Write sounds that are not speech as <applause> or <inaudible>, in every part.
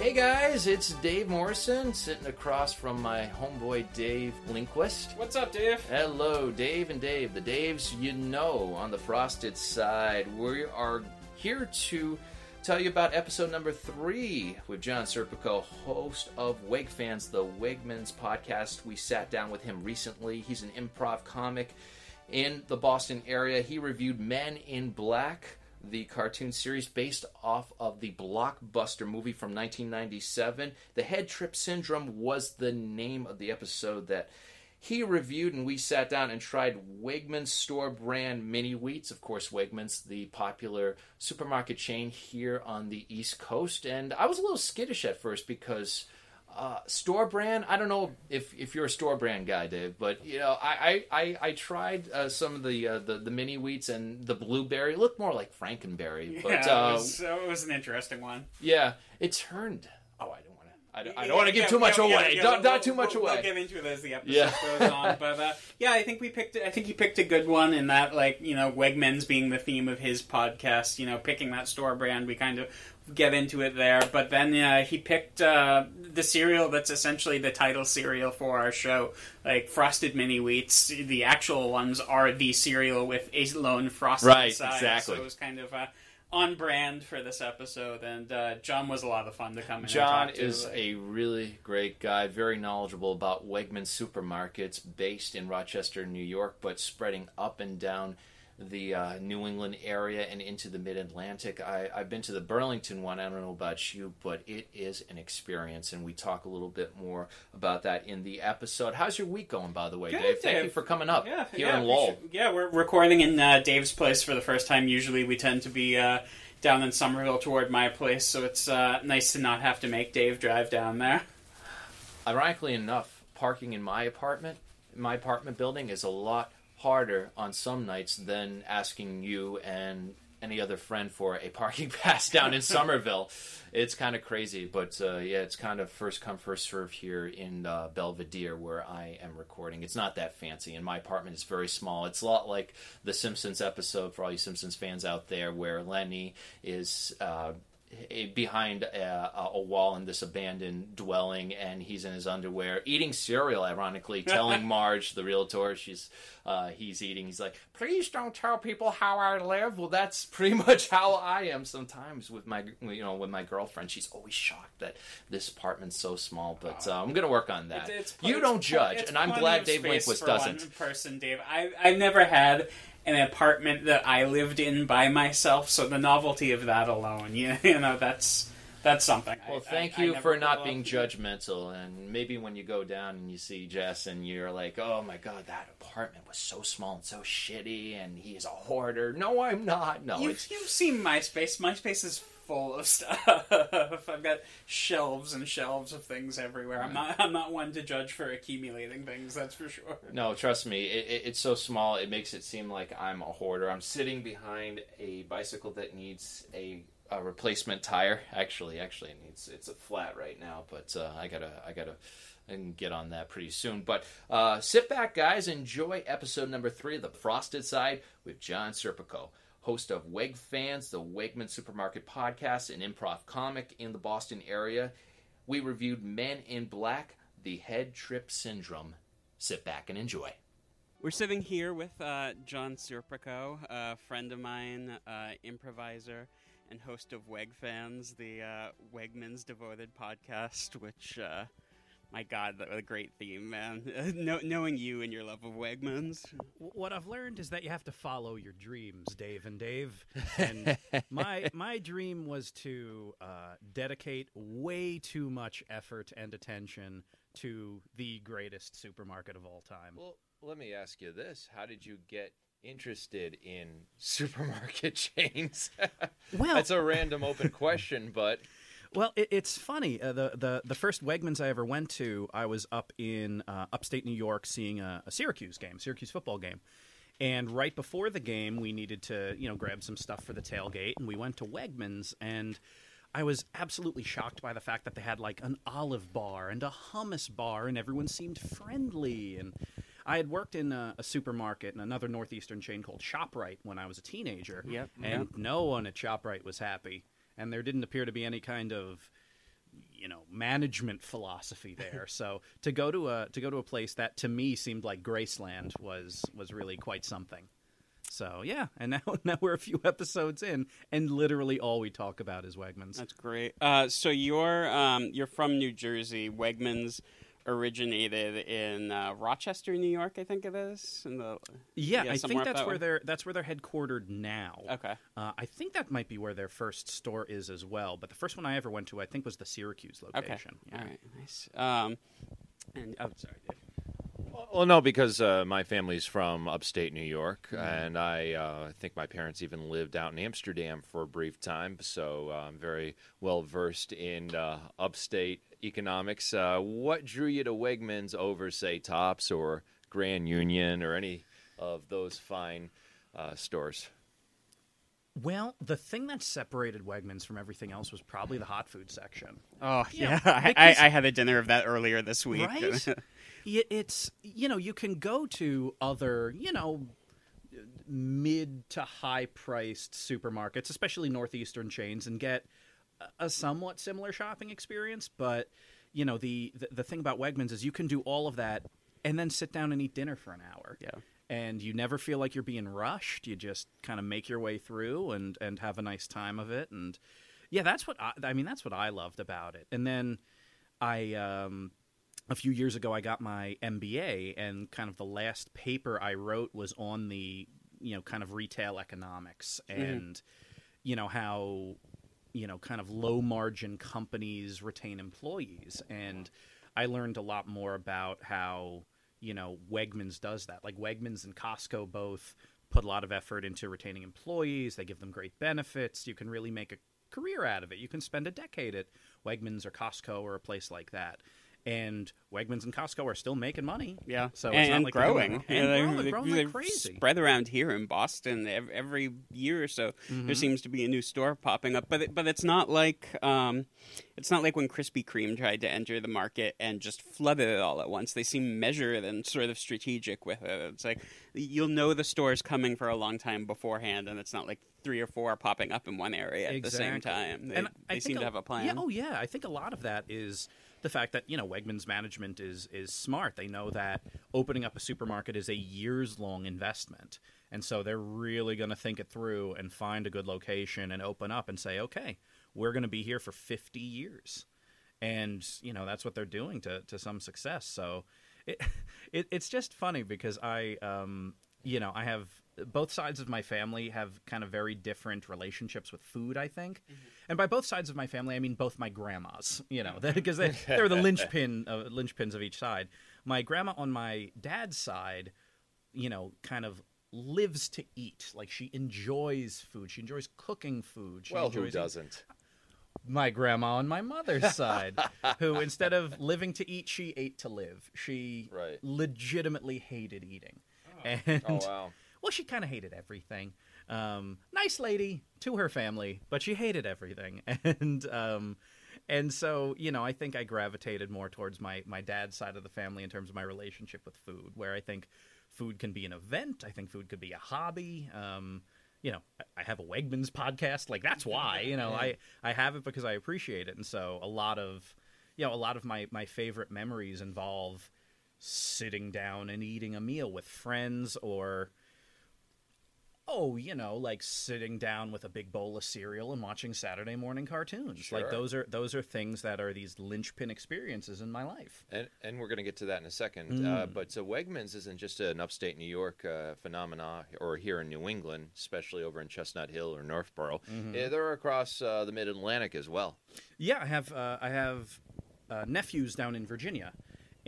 Hey guys, it's Dave Morrison sitting across from my homeboy Dave Lindquist. What's up, Dave? Hello, Dave and Dave, the Daves you know on the frosted side. We are here to tell you about episode number three with John Serpico, host of Wegfans, the Wegmans podcast. We sat down with him recently. He's an improv comic in the Boston area. He reviewed Men in Black, the cartoon series based off of the blockbuster movie from 1997. The Head Trip Syndrome was the name of the episode that he reviewed, and we sat down and tried Wegmans store brand mini wheats. Of course, Wegmans, the popular supermarket chain here on the East Coast. And I was a little skittish at first because uh, store brand. I don't know if, if you're a store brand guy, Dave, but you know, I I, I, tried uh, some of the, uh, the the mini wheats and the blueberry. It looked more like Frankenberry, but yeah, uh, it, was, it was an interesting one. yeah, it turned. Oh, I don't want to. I don't, Yeah, don't want to give yeah, too much away. yeah, don't, we'll- not too much we'll, away. We'll get into it as the episode goes on, <laughs> but uh, yeah, I think we picked. I think he picked a good one in that, like you know, Wegmans being the theme of his podcast. You know, picking that store brand, we kind of get into it there. But then uh, he picked uh, the cereal that's essentially the title cereal for our show, like Frosted Mini Wheats. The actual ones are the cereal with a lone frosted Right, side. exactly. So it was kind of. Uh, on brand for this episode, and uh, John was a lot of fun to come in. John and talk to. is a really great guy, very knowledgeable about Wegmans supermarkets based in Rochester, New York, but spreading up and down the uh, New England area and into the mid Atlantic. I've been to the Burlington one. I don't know about you, but it is an experience, and we talk a little bit more about that in the episode. How's your week going, by the way, Good, Dave? Thank Dave. you for coming up Yeah, here yeah, in we Lowell. yeah, we're recording in uh, Dave's place for the first time. Usually, we tend to be uh, down in Somerville toward my place, so it's uh, nice to not have to make Dave drive down there. ironically enough, parking in my apartment, my apartment building, is a lot harder on some nights than asking you and any other friend for a parking <laughs> pass down in Somerville. It's kind of crazy, but uh, yeah, it's kind of first come first serve here in uh, Belvidere where I am recording. It's not that fancy, and my apartment is very small. It's a lot like the Simpsons episode for all you Simpsons fans out there, where Lenny is. Uh, behind a, a wall in this abandoned dwelling, and he's in his underwear eating cereal. Ironically, <laughs> telling Marge, the realtor, she's uh, he's eating. He's like, "Please don't tell people how I live." Well, that's <laughs> pretty much how I am sometimes with my you know with my girlfriend. She's always shocked that this apartment's so small, but uh, I'm gonna work on that. It's- it's- you don't judge, and I'm glad Dave Lindquist doesn't. One person, Dave. I I've never had an apartment that I lived in by myself, so the novelty of that alone, you, <laughs> you know, that's that's something. Well, I- thank I you never for not being judgmental. And maybe when you go down and you see Jess and you're like, oh my God, that apartment was so small and so shitty, and he is a hoarder. No, I'm not. No, You've, it's. you've seen my space. MySpace is full of <laughs> stuff. I've got shelves and shelves of things everywhere. I'm not. I'm not one to judge for accumulating things. That's for sure. No, trust me, it, it, it's so small, it makes it seem like I'm a hoarder. I'm sitting behind a bicycle that needs a, a replacement tire. Actually, actually, it needs it's a flat right now, but uh, I gotta, I gotta. Can get on that pretty soon. But uh, sit back, guys. Enjoy episode number three of The Frosted Side with John Serpico, host of Wegfans, the Wegman Supermarket Podcast, an improv comic in the Boston area. We reviewed Men in Black, The Head Trip Syndrome. Sit back and enjoy. We're sitting here with uh, John Serpico, a friend of mine, uh, improviser and host of Wegfans, the uh, Wegmans Devoted podcast. Which, uh, my God, that was a great theme, man. <laughs> Know- knowing you and your love of Wegmans. What I've learned is that you have to follow your dreams, Dave and Dave. <laughs> And my my dream was to uh, dedicate way too much effort and attention to the greatest supermarket of all time. Well, let me ask you this: How did you get interested in <laughs> supermarket chains? Well- that's a random open question, but Well, it, it's funny. Uh, the, the the first Wegmans I ever went to, I was up in uh, upstate New York seeing a, a Syracuse game, Syracuse football game. And right before the game, we needed to, you know, grab some stuff for the tailgate, and we went to Wegmans, and I was absolutely shocked by the fact that they had like an olive bar and a hummus bar, and everyone seemed friendly. And I had worked in a, a supermarket in another northeastern chain called Shoprite when I was a teenager, Yep, and no one at Shoprite was happy, and there didn't appear to be any kind of you know management philosophy there. <laughs> so to go to a to go to a place that to me seemed like Graceland was was really quite something. So yeah, and now <laughs> now we're a few episodes in, and literally all we talk about is Wegmans. That's great. Uh, so you're um, you're from New Jersey. Wegmans originated in uh, Rochester, New York, I think it is. In the yeah, yeah, I think that's that where way. they're that's where they're headquartered now. okay, Uh, I think that might be where their first store is as well. But the first one I ever went to, I think, was the Syracuse okay, location. Yeah. all right, nice. Um, and oh, sorry, Dave. Well, no, because uh, my family's from upstate New York, and I uh, think my parents even lived out in Amsterdam for a brief time, so uh, I'm very well versed in uh, upstate economics. Uh, what drew you to Wegmans over, say, Tops or Grand Union or any of those fine uh, stores? Well, the thing that separated Wegmans from everything else was probably the hot food section. Oh Yeah, yeah, <laughs> I, because- I, I had a dinner of that earlier this week. Right? <laughs> It's you know you can go to other you know mid to high priced supermarkets, especially northeastern chains, and get a- somewhat similar shopping experience. But you know the, the the thing about Wegmans is you can do all of that and then sit down and eat dinner for an hour. Yeah. And you never feel like you're being rushed. You just kind of make your way through and and have a nice time of it. And yeah, that's what I, I mean. That's what I loved about it. And then I um, a few years ago I got my MBA, and kind of the last paper I wrote was on the you know kind of retail economics and you know how you know kind of low margin companies retain employees. And I learned a lot more about how you know Wegmans does that. Like Wegmans and Costco both put a lot of effort into retaining employees. They give them great benefits. You can really make a career out of it. You can spend a decade at Wegmans or Costco or a place like that and Wegmans and Costco are still making money Yeah, so it's and, not and like they're growing, going- Yeah, and they're- growing, they're- like they're crazy. Spread around here in Boston, every, every year or so, Mm-hmm. there seems to be a new store popping up. But it, but it's not like um, it's not like when Krispy Kreme tried to enter the market and just flooded it all at once. They seem measured and sort of strategic with it. It's like you'll know the store's coming for a long time beforehand, and it's not like three or four popping up in one area at the same time. They, and I they think seem to have a plan. Yeah, oh yeah, I think a lot of that is the fact that you know Wegmans management is is smart. They know that opening up a supermarket is a years long investment, and so they're really going to think it through and find a good location and open up and say, okay, we're going to be here for fifty years, and you know that's what they're doing to to some success. So it, <laughs> it it's just funny because I um you know I have both sides of my family have kind of very different relationships with food. I think, and by both sides of my family, I mean both my grandmas. You know, because they <laughs> they're the linchpin uh, linchpins of each side. My grandma on my dad's side, you know, kind of lives to eat. Like she enjoys food. She enjoys cooking food. She Well, who doesn't? my grandma on my mother's <laughs> side, who instead of living to eat, she ate to live. She Right. legitimately hated eating, and Oh, wow. Well, she kind of hated everything. Um, nice lady to her family, but she hated everything, <laughs> and um, and so you know, I think I gravitated more towards my my dad's side of the family in terms of my relationship with food, where I think food can be an event. I think food could be a hobby. Um, you know, I- have a Wegmans podcast. Like that's <laughs> why. You know, I I have it because I appreciate it, and so a lot of you know a lot of my my favorite memories involve sitting down and eating a meal with friends or oh you know like sitting down with a big bowl of cereal and watching saturday morning cartoons like those are those are things that are these linchpin experiences in my life And, and we're going to get to that in a second. Uh, but so Wegmans isn't just an upstate New York uh, phenomena, or here in New England, especially over in Chestnut Hill or Northborough. Yeah, they're across uh, the Mid Atlantic as well. yeah i have uh, i have uh, nephews down in virginia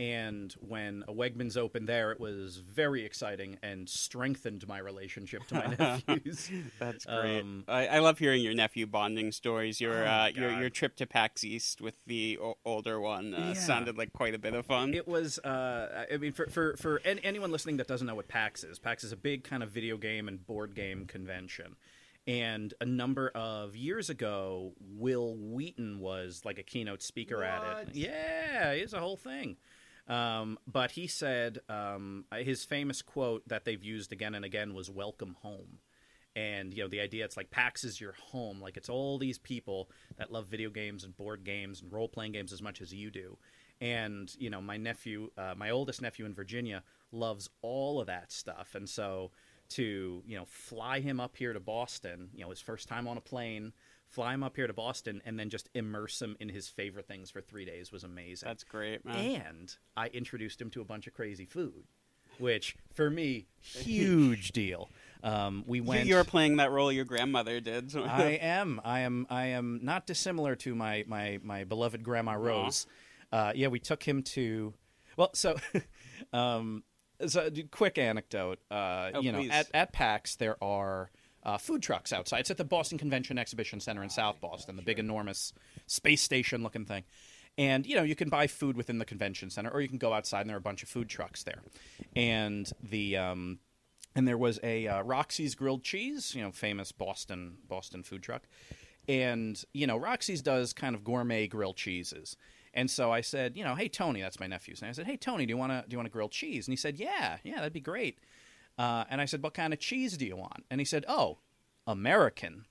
and when a wegmans opened there it was very exciting and strengthened my relationship to my <laughs> nephews That's great. Um, I, I love hearing your nephew bonding stories. Your Oh, uh, your your trip to PAX East with the o- older one uh, Yeah. sounded like quite a bit of fun. It was. Uh, I mean, for for for an- anyone listening that doesn't know what PAX is, PAX is a big kind of video game and board game convention. And a number of years ago, Wil Wheaton was like a keynote speaker at it. Yeah, it's a whole thing. Um, but he said um, his famous quote that they've used again and again was "Welcome home," and you know the idea it's like PAX is your home, like it's all these people that love video games and board games and role playing games as much as you do. And you know, my nephew, uh, my oldest nephew in Virginia, loves all of that stuff, and so to you know fly him up here to Boston, you know, his first time on a plane, fly him up here to Boston, and then just immerse him in his favorite things for three days was amazing. That's great, man. and I introduced him to a bunch of crazy food, which for me, huge <laughs> deal. Um, we went. You're playing that role your grandmother did. so- <laughs> I am. I am. I am not dissimilar to my my my beloved Grandma Rose. Uh, yeah, we took him to. Well, so, <laughs> um, so quick anecdote. Uh, Oh, you know, please. at at PAX there are. Uh, food trucks outside. It's at the Boston Convention Exhibition Center in South Boston, the big, enormous space station looking thing. And you know, you can buy food within the convention center, or you can go outside, and there are a bunch of food trucks there. And the um, and there was a uh, Roxy's grilled cheese, you know, famous Boston Boston food truck, and you know, Roxy's does kind of gourmet grilled cheeses. And so I said, you know, hey Tony, that's my nephew's name. I said, hey Tony, do you want to do you want to grill cheese? And he said, yeah, yeah, that'd be great. Uh, and I said, what kind of cheese do you want? And he said, oh, American.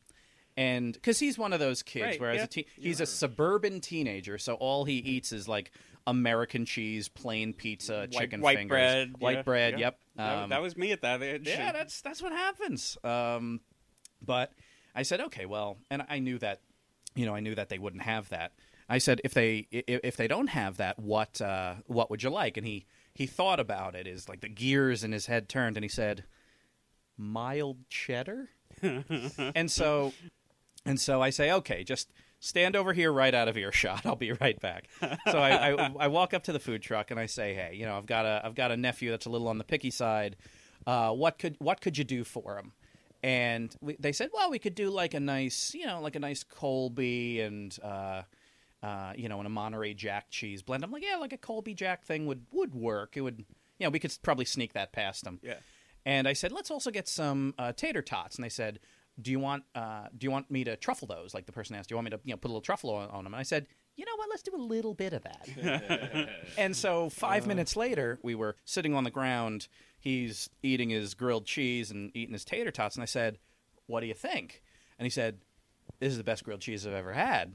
And because he's one of those kids, Right, where as yeah. a teen, he's a suburban teenager, so all he eats is like American cheese, plain pizza, white, chicken white fingers, bread, white yeah, bread. yeah. Yep, That, Um, that was me at that age. yeah, that's that's what happens. Um, but I said, okay, well, and I knew that, you know, I knew that they wouldn't have that. I said, if they if they don't have that, what uh, what would you like? And he he thought about it. Is like the gears in his head turned, and he said, mild cheddar. <laughs> and so and so I say, okay, just stand over here right out of earshot. <laughs> I'll be right back. So I, I, I walk up to the food truck and I say, hey, you know, I've got a I've got a nephew that's a little on the picky side. Uh, what could what could you do for him? And we, they said, well, we could do like a nice, you know, like a nice Colby and. Uh, uh, you know, in a Monterey Jack cheese blend. I'm like, yeah, like a Colby Jack thing would would work. It would, you know, we could probably sneak that past them. Yeah. And I said, let's also get some uh, tater tots. And they said, do you want uh, do you want me to truffle those? Like the person asked, do you want me to you know put a little truffle on, on them? And I said, you know what? Let's do a little bit of that. <laughs> and so five minutes later, we were sitting on the ground. He's eating his grilled cheese and eating his tater tots. And I said, what do you think? And he said, this is the best grilled cheese I've ever had.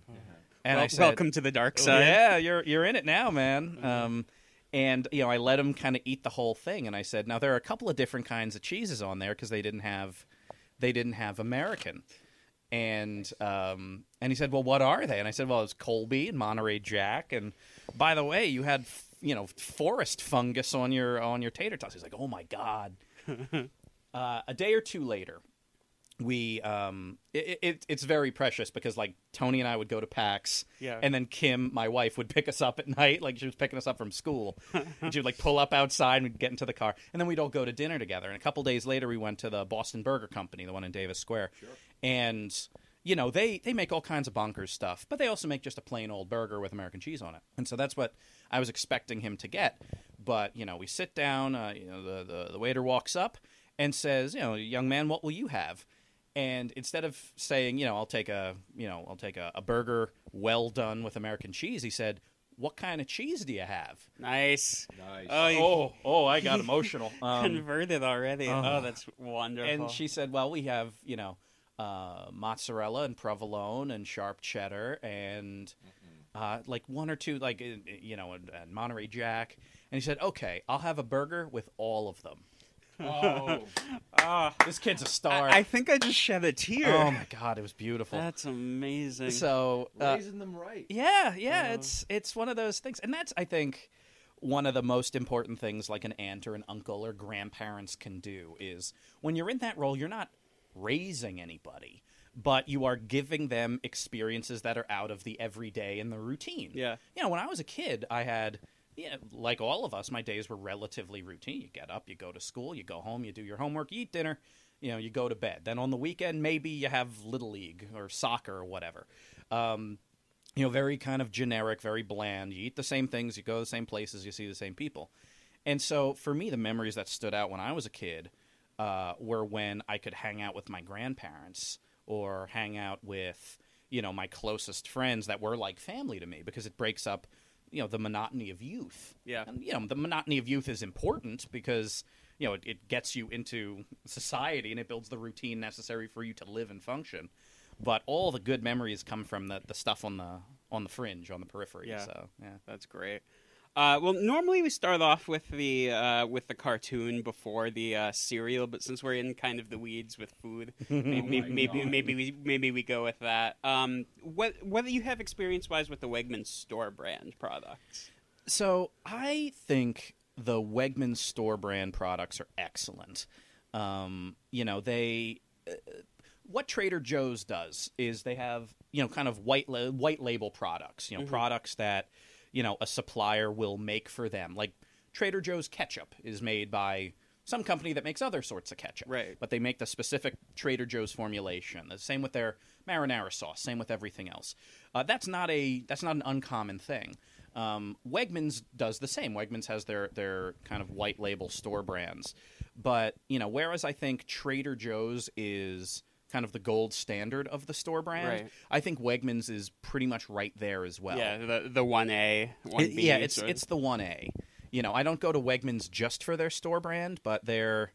And Wel- I said, welcome to the dark side. yeah, you're you're in it now, man. Um, and you know, I let him kind of eat the whole thing, and I said, now there are a couple of different kinds of cheeses on there because they didn't have they didn't have American. And um, and he said, well, what are they? And I said, well, it's Colby and Monterey Jack. And by the way, you had f- you know forest fungus on your on your tater tots. He's like, oh my god. <laughs> uh, a day or two later, we um it, it it's very precious because like Tony and I would go to PAX Yeah. and then Kim my wife would pick us up at night. Like she was picking us up from school. And she would like pull up outside and we'd get into the car. And then we'd all go to dinner together. And a couple days later we went to the Boston Burger Company the one in Davis Square. And you know they they make all kinds of bonkers stuff but they also make just a plain old burger with American cheese on it. And so that's what I was expecting him to get. But you know we sit down uh, you know the, the the waiter walks up and says you know young man what will you have and instead of saying, you know, I'll take a, you know, I'll take a, a burger well done with American cheese, he said, "What kind of cheese do you have?" Nice. Nice. Oh, you Oh, oh, I got <laughs> emotional. Um, converted already. oh. oh, that's wonderful. and she said, "Well, we have, you know, uh, mozzarella and provolone and sharp cheddar and uh, like one or two, like uh, you know, and, and Monterey Jack." And he said, "Okay, I'll have a burger with all of them." Oh, <laughs> Ah, This kid's a star. I, I think I just shed a tear. oh my god, it was beautiful. That's amazing. So uh, raising them right. Yeah, yeah, it's it's one of those things, and that's I think one of the most important things like an aunt or an uncle or grandparents can do is when you're in that role, you're not raising anybody, but you are giving them experiences that are out of the everyday and the routine. Yeah. you know, when I was a kid, I had. Yeah, like all of us, my days were relatively routine. You get up, you go to school, you go home, you do your homework, you eat dinner, you know, you go to bed. Then on the weekend, maybe you have little league or soccer or whatever. Um, you know, very kind of generic, very bland. You eat the same things, you go to the same places, you see the same people. And so for me, the memories that stood out when I was a kid uh, were when I could hang out with my grandparents or hang out with, you know, my closest friends that were like family to me because it breaks up, you know, the monotony of youth. Yeah. And, you know, the monotony of youth is important because, you know it, it gets you into society and it builds the routine necessary for you to live and function. But all the good memories come from the, the stuff on the on the fringe, on the periphery. Yeah. So yeah. That's great. Uh, well, normally we start off with the uh, with the cartoon before the uh, cereal, but since we're in kind of the weeds with food, <laughs> maybe maybe, maybe we maybe we go with that. Um, what do you have experience wise with the Wegmans store brand products? So I think the Wegmans store brand products are excellent. Um, you know, they uh, what Trader Joe's does is they have you know kind of white la- white label products. You know, products that you know a supplier will make for them. Like Trader Joe's ketchup is made by some company that makes other sorts of ketchup. Right. But they make the specific Trader Joe's formulation. The same with their marinara sauce. Same with everything else. Uh, that's not a that's not an uncommon thing. Um, Wegmans does the same. Wegmans has their their kind of white label store brands, but you know, whereas I think Trader Joe's is kind of the gold standard of the store brand, Right. I think Wegmans is pretty much right there as well. yeah, the the one A, one B. yeah, it's of- it's the one A. You know, I don't go to Wegmans just for their store brand, but their,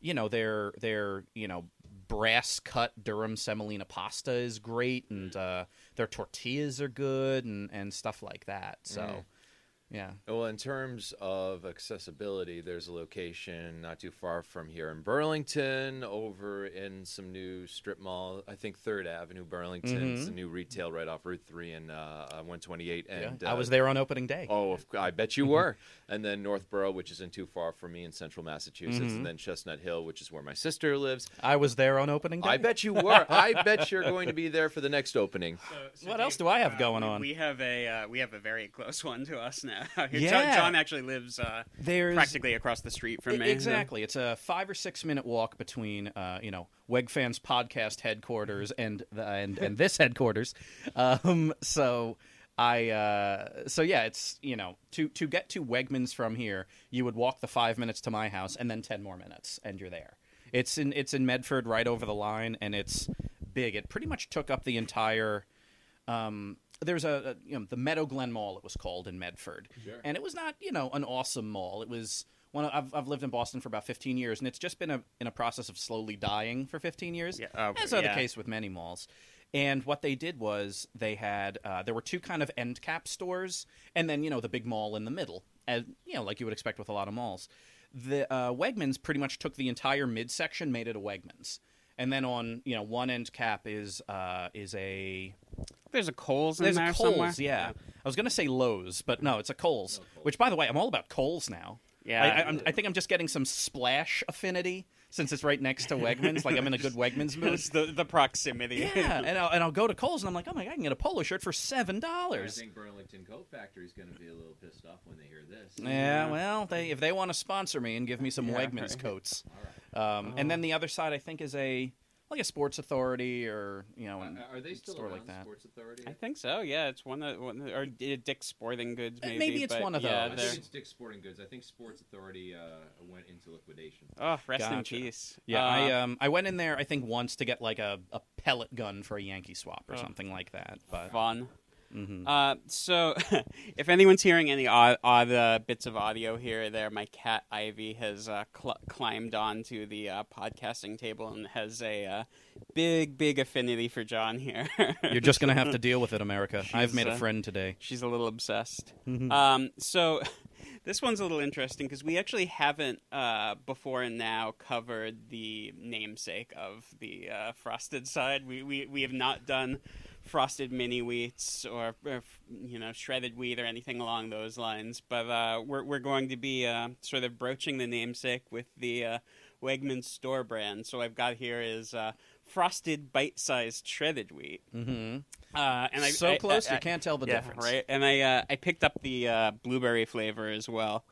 you know, their their you know brass cut durum semolina pasta is great, and uh, their tortillas are good, and and stuff like that. So, Mm. Yeah. Well, in terms of accessibility, there's a location not too far from here in Burlington, over in some new strip mall. I think Third Avenue, Burlington. It's a new retail right off Route Three and uh, 128. Yeah, And I uh, was there on opening day. Oh, of- I bet you were. and then Northborough, which isn't too far from me in central Massachusetts, and then Chestnut Hill, which is where my sister lives. I was there on opening day. I bet you were. I bet you're going to be there for the next opening. What else do I have Uh, going we- on? We have a uh, we have a very close one to us now. Yeah. <laughs> John, John actually lives uh, There's practically across the street from me. so- Exactly. It's a five or six minute walk between, uh, you know, Wegfans podcast headquarters and the, and and this <laughs> headquarters. Um, so I, uh, so yeah, it's you know to to get to Wegmans from here, you would walk the five minutes to my house and then ten more minutes, and you're there. It's in it's in Medford, right over the line, and it's big. It pretty much took up the entire um, there's a, a you know the Meadow Glen Mall it was called in Medford, and it was not you know an awesome mall. It was one. Of, I've I've lived in Boston for about 15 years, and it's just been a, in a process of slowly dying for 15 years. Yeah, oh, as yeah. the case with many malls. And what they did was they had uh, there were two kind of end cap stores, and then you know the big mall in the middle, as you know like you would expect with a lot of malls. The uh, Wegmans pretty much took the entire midsection, made it a Wegmans, and then on you know one end cap is uh, is a There's a Kohl's in there's there a Kohl's, somewhere. yeah. I was gonna say Lowe's, but no, it's a Kohl's. Which, by the way, I'm all about Kohl's now. Yeah. I, I, I'm, I think I'm just getting some splash affinity since it's right next to Wegmans. like I'm in a good Wegmans mood. It's <laughs> the the proximity. Yeah, and I'll, and I'll go to Kohl's and I'm like, oh my god, I can get a polo shirt for seven dollars. I think Burlington Coat Factory is going to be a little pissed off when they hear this. Yeah, well, they if they want to sponsor me and give me some Yeah, Wegmans right. coats, um, and then the other side I think is a like a Sports Authority or you know, an- Are they still store around, like that. Sports Authority? I think so. Yeah, it's one of one or Dick's Sporting Goods. Uh, Maybe, maybe it's but one of yeah, those. I think it's Dick's Sporting Goods. I think Sports Authority uh, went into liquidation. Oh, rest in Gotcha. peace. Yeah, Uh, I um I went in there I think once to get like a, a pellet gun for a Yankee swap or Oh. something like that. But fun. Mhm. Uh, so, <laughs> if anyone's hearing any odd, odd uh, bits of audio here or there, my cat Ivy has uh, cl- climbed onto the uh, podcasting table and has a uh, big, big affinity for John here. <laughs> you're just gonna have to deal with it, America. I've She's, made a uh, friend today. She's a little obsessed. Mm-hmm. Um, so <laughs> this one's a little interesting because we actually haven't uh, before and now covered the namesake of the uh, frosted side. We, we we have not done frosted mini wheats or, or you know shredded wheat or anything along those lines. But uh, we're we're going to be uh, sort of broaching the namesake with the uh, Wegmans store brand. So I've got here is. Uh, Frosted bite-sized shredded wheat, Mm-hmm. uh, and I, so I- close I- you can't tell the yeah, difference. right. And I uh, I picked up the uh, blueberry flavor as well.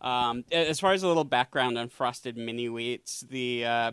Um, as far as a little background on frosted mini wheats, the uh,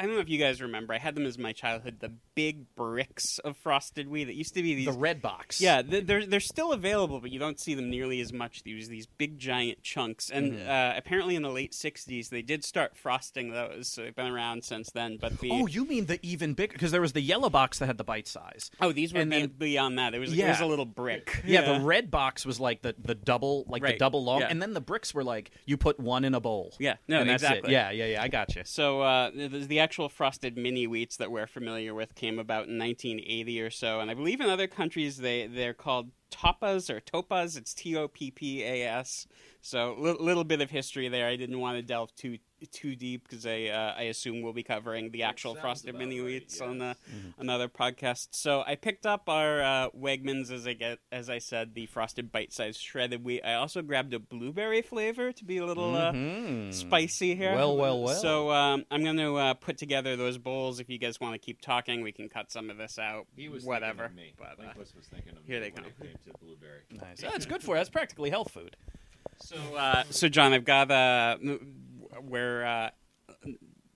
I don't know if you guys remember. I had them as my childhood. The big bricks of frosted wheat that used to be these. The red box. yeah, they're they're still available, but you don't see them nearly as much. These these big giant chunks, and Mm-hmm. uh, apparently in the late '60s they did start frosting those. So they've been around since then. But the Oh, you mean the even bigger? Because there was the yellow box that had the bite size. oh, these were and then- beyond that. There was it Yeah. was a little brick. <laughs> Yeah, the red box was like the, the double, like the double long, yeah. and then the bricks were like you put one in a bowl. Yeah, no, and that's exactly. It. Yeah, yeah, yeah. I got you. So uh, the, the actual frosted mini wheats that we're familiar with came about in 1980 or so, and I believe in other countries they they're called Toppas or Toppas. It's T O P P A S. So a li- little bit of history there. I didn't want to delve too too deep because I uh, I assume we'll be covering the actual frosted about mini right, wheats on the yes. another podcast. So I picked up our uh, Wegmans as I get as I said the frosted bite sized shredded wheat. I also grabbed a blueberry flavor to be a little uh, Mhm. spicy here. Well, well, well. So um, I'm going to uh, put together those bowls. If you guys want to keep talking, we can cut some of this out. He was whatever. thinking of me. But, uh, was thinking of here me they come. it came blueberry. Nice. That's good for you. That's practically health food. so, uh, so John, I've got uh, we're uh,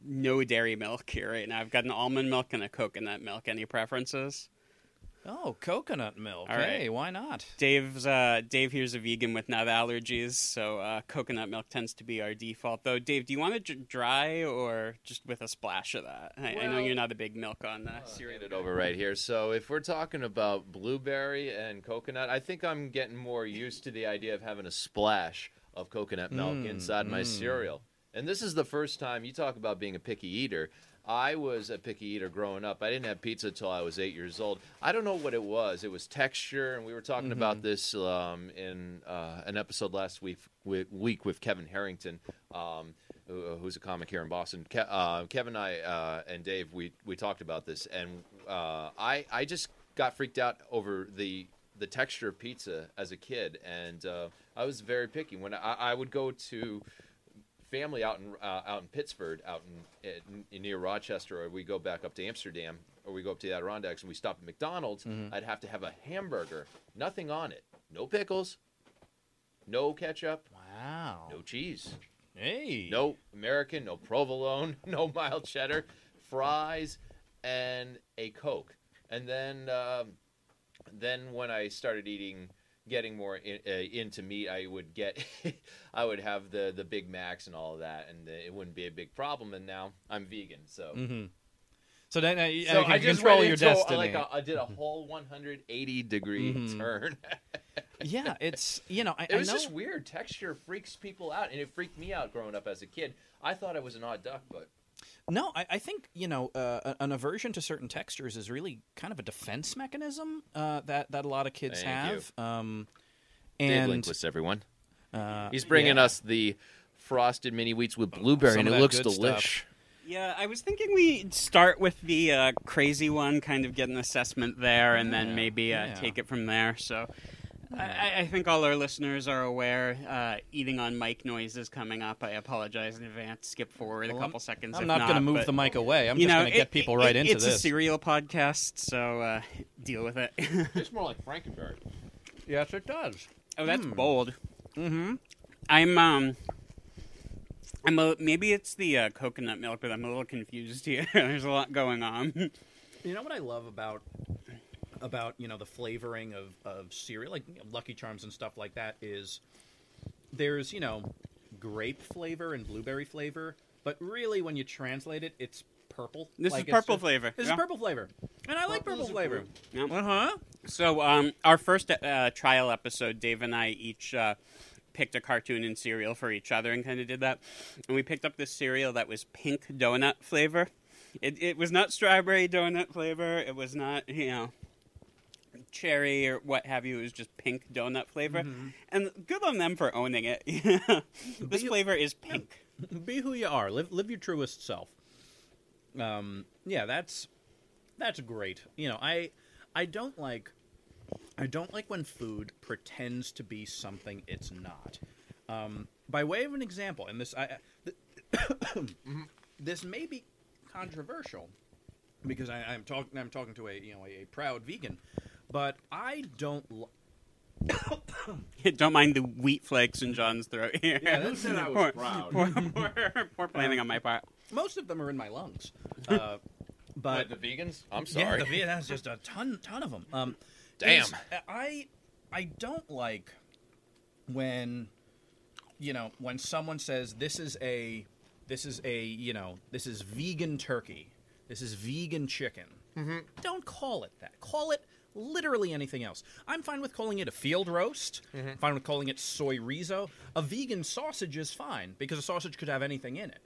no dairy milk here right now. I've got an almond milk and a coconut milk. Any preferences? Oh, coconut milk. All right. Hey, why not? Dave's uh, Dave here's a vegan with nut allergies, so uh, coconut milk tends to be our default. Though, Dave, do you want it j- dry or just with a splash of that? I, I know you're not a big milk on uh, cereal. Hand it over right here. So if we're talking about blueberry and coconut, I think I'm getting more used to the idea of having a splash of coconut milk Mm, inside my mm. cereal. And this is the first time you talk about being a picky eater. I was a picky eater growing up. I didn't have pizza until I was eight years old. I don't know what it was. It was texture, and we were talking about this um, in uh, an episode last week with, week with Kevin Harrington, um, who, who's a comic here in Boston. Ke- uh, Kevin and I uh, and Dave, we we talked about this, and uh, I I just got freaked out over the the texture of pizza as a kid, and uh, I was very picky. When I, I would go to family out in uh, out in Pittsburgh, out in, in, in near Rochester, or we go back up to Amsterdam, or we go up to the Adirondacks, and we stop at McDonald's. I'd have to have a hamburger, nothing on it, no pickles, no ketchup, Wow. no cheese, Hey. no American, no provolone, <laughs> no mild cheddar, fries, and a Coke. And then, um, then when I started eating, getting more in, uh, into meat, I would get, <laughs> I would have the the Big Macs and all of that, and it wouldn't be a big problem. And now I'm vegan, so. Mm-hmm. So then uh, So can I just control your uh, destiny. Like a, I did a whole 180 degree Mhm. turn. <laughs> yeah, it's you know I, It was I know just weird. Texture freaks people out, and it freaked me out growing up as a kid. I thought I was an odd duck, but No, I, I think you know uh, an aversion to certain textures is really kind of a defense mechanism uh, that that a lot of kids Thank you. have. Um, Dave and Lindquist, everyone. uh, He's bringing yeah. us the frosted mini wheats with blueberry, Some and it looks good delish. stuff. Yeah, I was thinking we start with the uh, crazy one, kind of get an assessment there, and Yeah, then maybe uh, yeah. take it from there. So. I, I think all our listeners are aware. Uh, eating on mic noise is coming up. I apologize in advance. Skip forward Well, a couple seconds. I'm if not, going to move but, the mic away. I'm just going to get people it- right it- into it's this. It's a serial podcast, so uh, deal with it. <laughs> It's more like Frankenberry. yes, it does. oh, that's Hmm. bold. Mm-hmm. I'm um. I'm a, maybe it's the uh, coconut milk, but I'm a little confused <laughs> here. There's a lot going on. You know what I love about about you know the flavoring of of cereal, like you know, Lucky Charms and stuff like that, is there's you know grape flavor and blueberry flavor, but really when you translate it, it's purple. This Like, is purple flavor. This Yeah. is purple flavor, and I like purple flavor. Yeah. Uh huh. So, um, our first uh, trial episode, Dave and I each uh, picked a cartoon and cereal for each other and kind of did that. And we picked up this cereal that was pink donut flavor. It, it was not strawberry donut flavor. It was not, you know, cherry or what have you. It was just pink donut flavor. And good on them for owning it. <laughs> this you- flavor is pink. Be who you are. Live live your truest self. Um, yeah, that's that's great. You know, I I don't like I don't like when food pretends to be something it's not. Um, by way of an example, and this I, th- <coughs> this may be controversial because I, I'm talking I'm talking to a you know a, a proud vegan, but I don't. Li- <coughs> Don't mind the wheat flakes in John's throat here. Yeah, that's- said I was poor, proud? Poor, poor, poor planning on my part. Most of them are in my lungs. <laughs> Uh, but the vegans? I'm yeah, sorry. the Viet- that's just a ton, ton of them. Um, Damn. is- I, I don't like when, you know, when someone says this is a, this is a, you know, this is vegan turkey, this is vegan chicken. Mm-hmm. Don't call it that. Call it literally anything else. I'm fine with calling it a field roast. Mm-hmm. Fine with calling it soy rizo. A vegan sausage is fine because a sausage could have anything in it.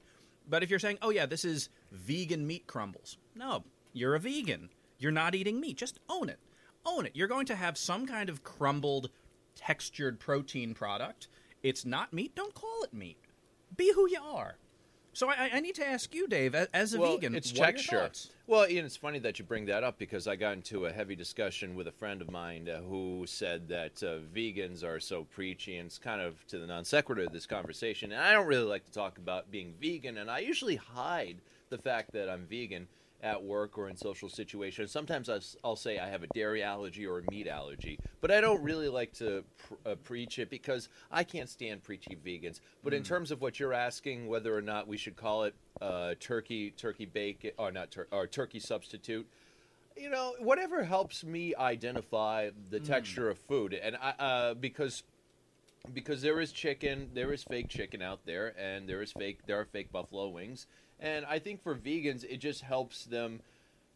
But if you're saying, "Oh yeah, this is vegan meat crumbles," no, you're a vegan. You're not eating meat. Just own it. Own it. You're going to have some kind of crumbled, textured protein product. It's not meat. Don't call it meat. Be who you are. So I, I need to ask you, Dave, as a well, vegan, it's what are your thoughts? Well, Ian, it's funny that you bring that up because I got into a heavy discussion with a friend of mine uh, who said that uh, vegans are so preachy, and it's kind of to the non sequitur of this conversation. And I don't really like to talk about being vegan, and I usually hide the fact that I'm vegan at work or in social situations. Sometimes I'll, say I have a dairy allergy or a meat allergy, but I don't really like to pr- uh, preach it because I can't stand preachy vegans. But in terms of what you're asking, whether or not we should call it uh, turkey turkey bacon or not tur- or turkey substitute, you know, whatever helps me identify the texture of food, and I, uh, because because there is chicken, there is fake chicken out there, and there is fake there are fake buffalo wings, and I think for vegans it just helps them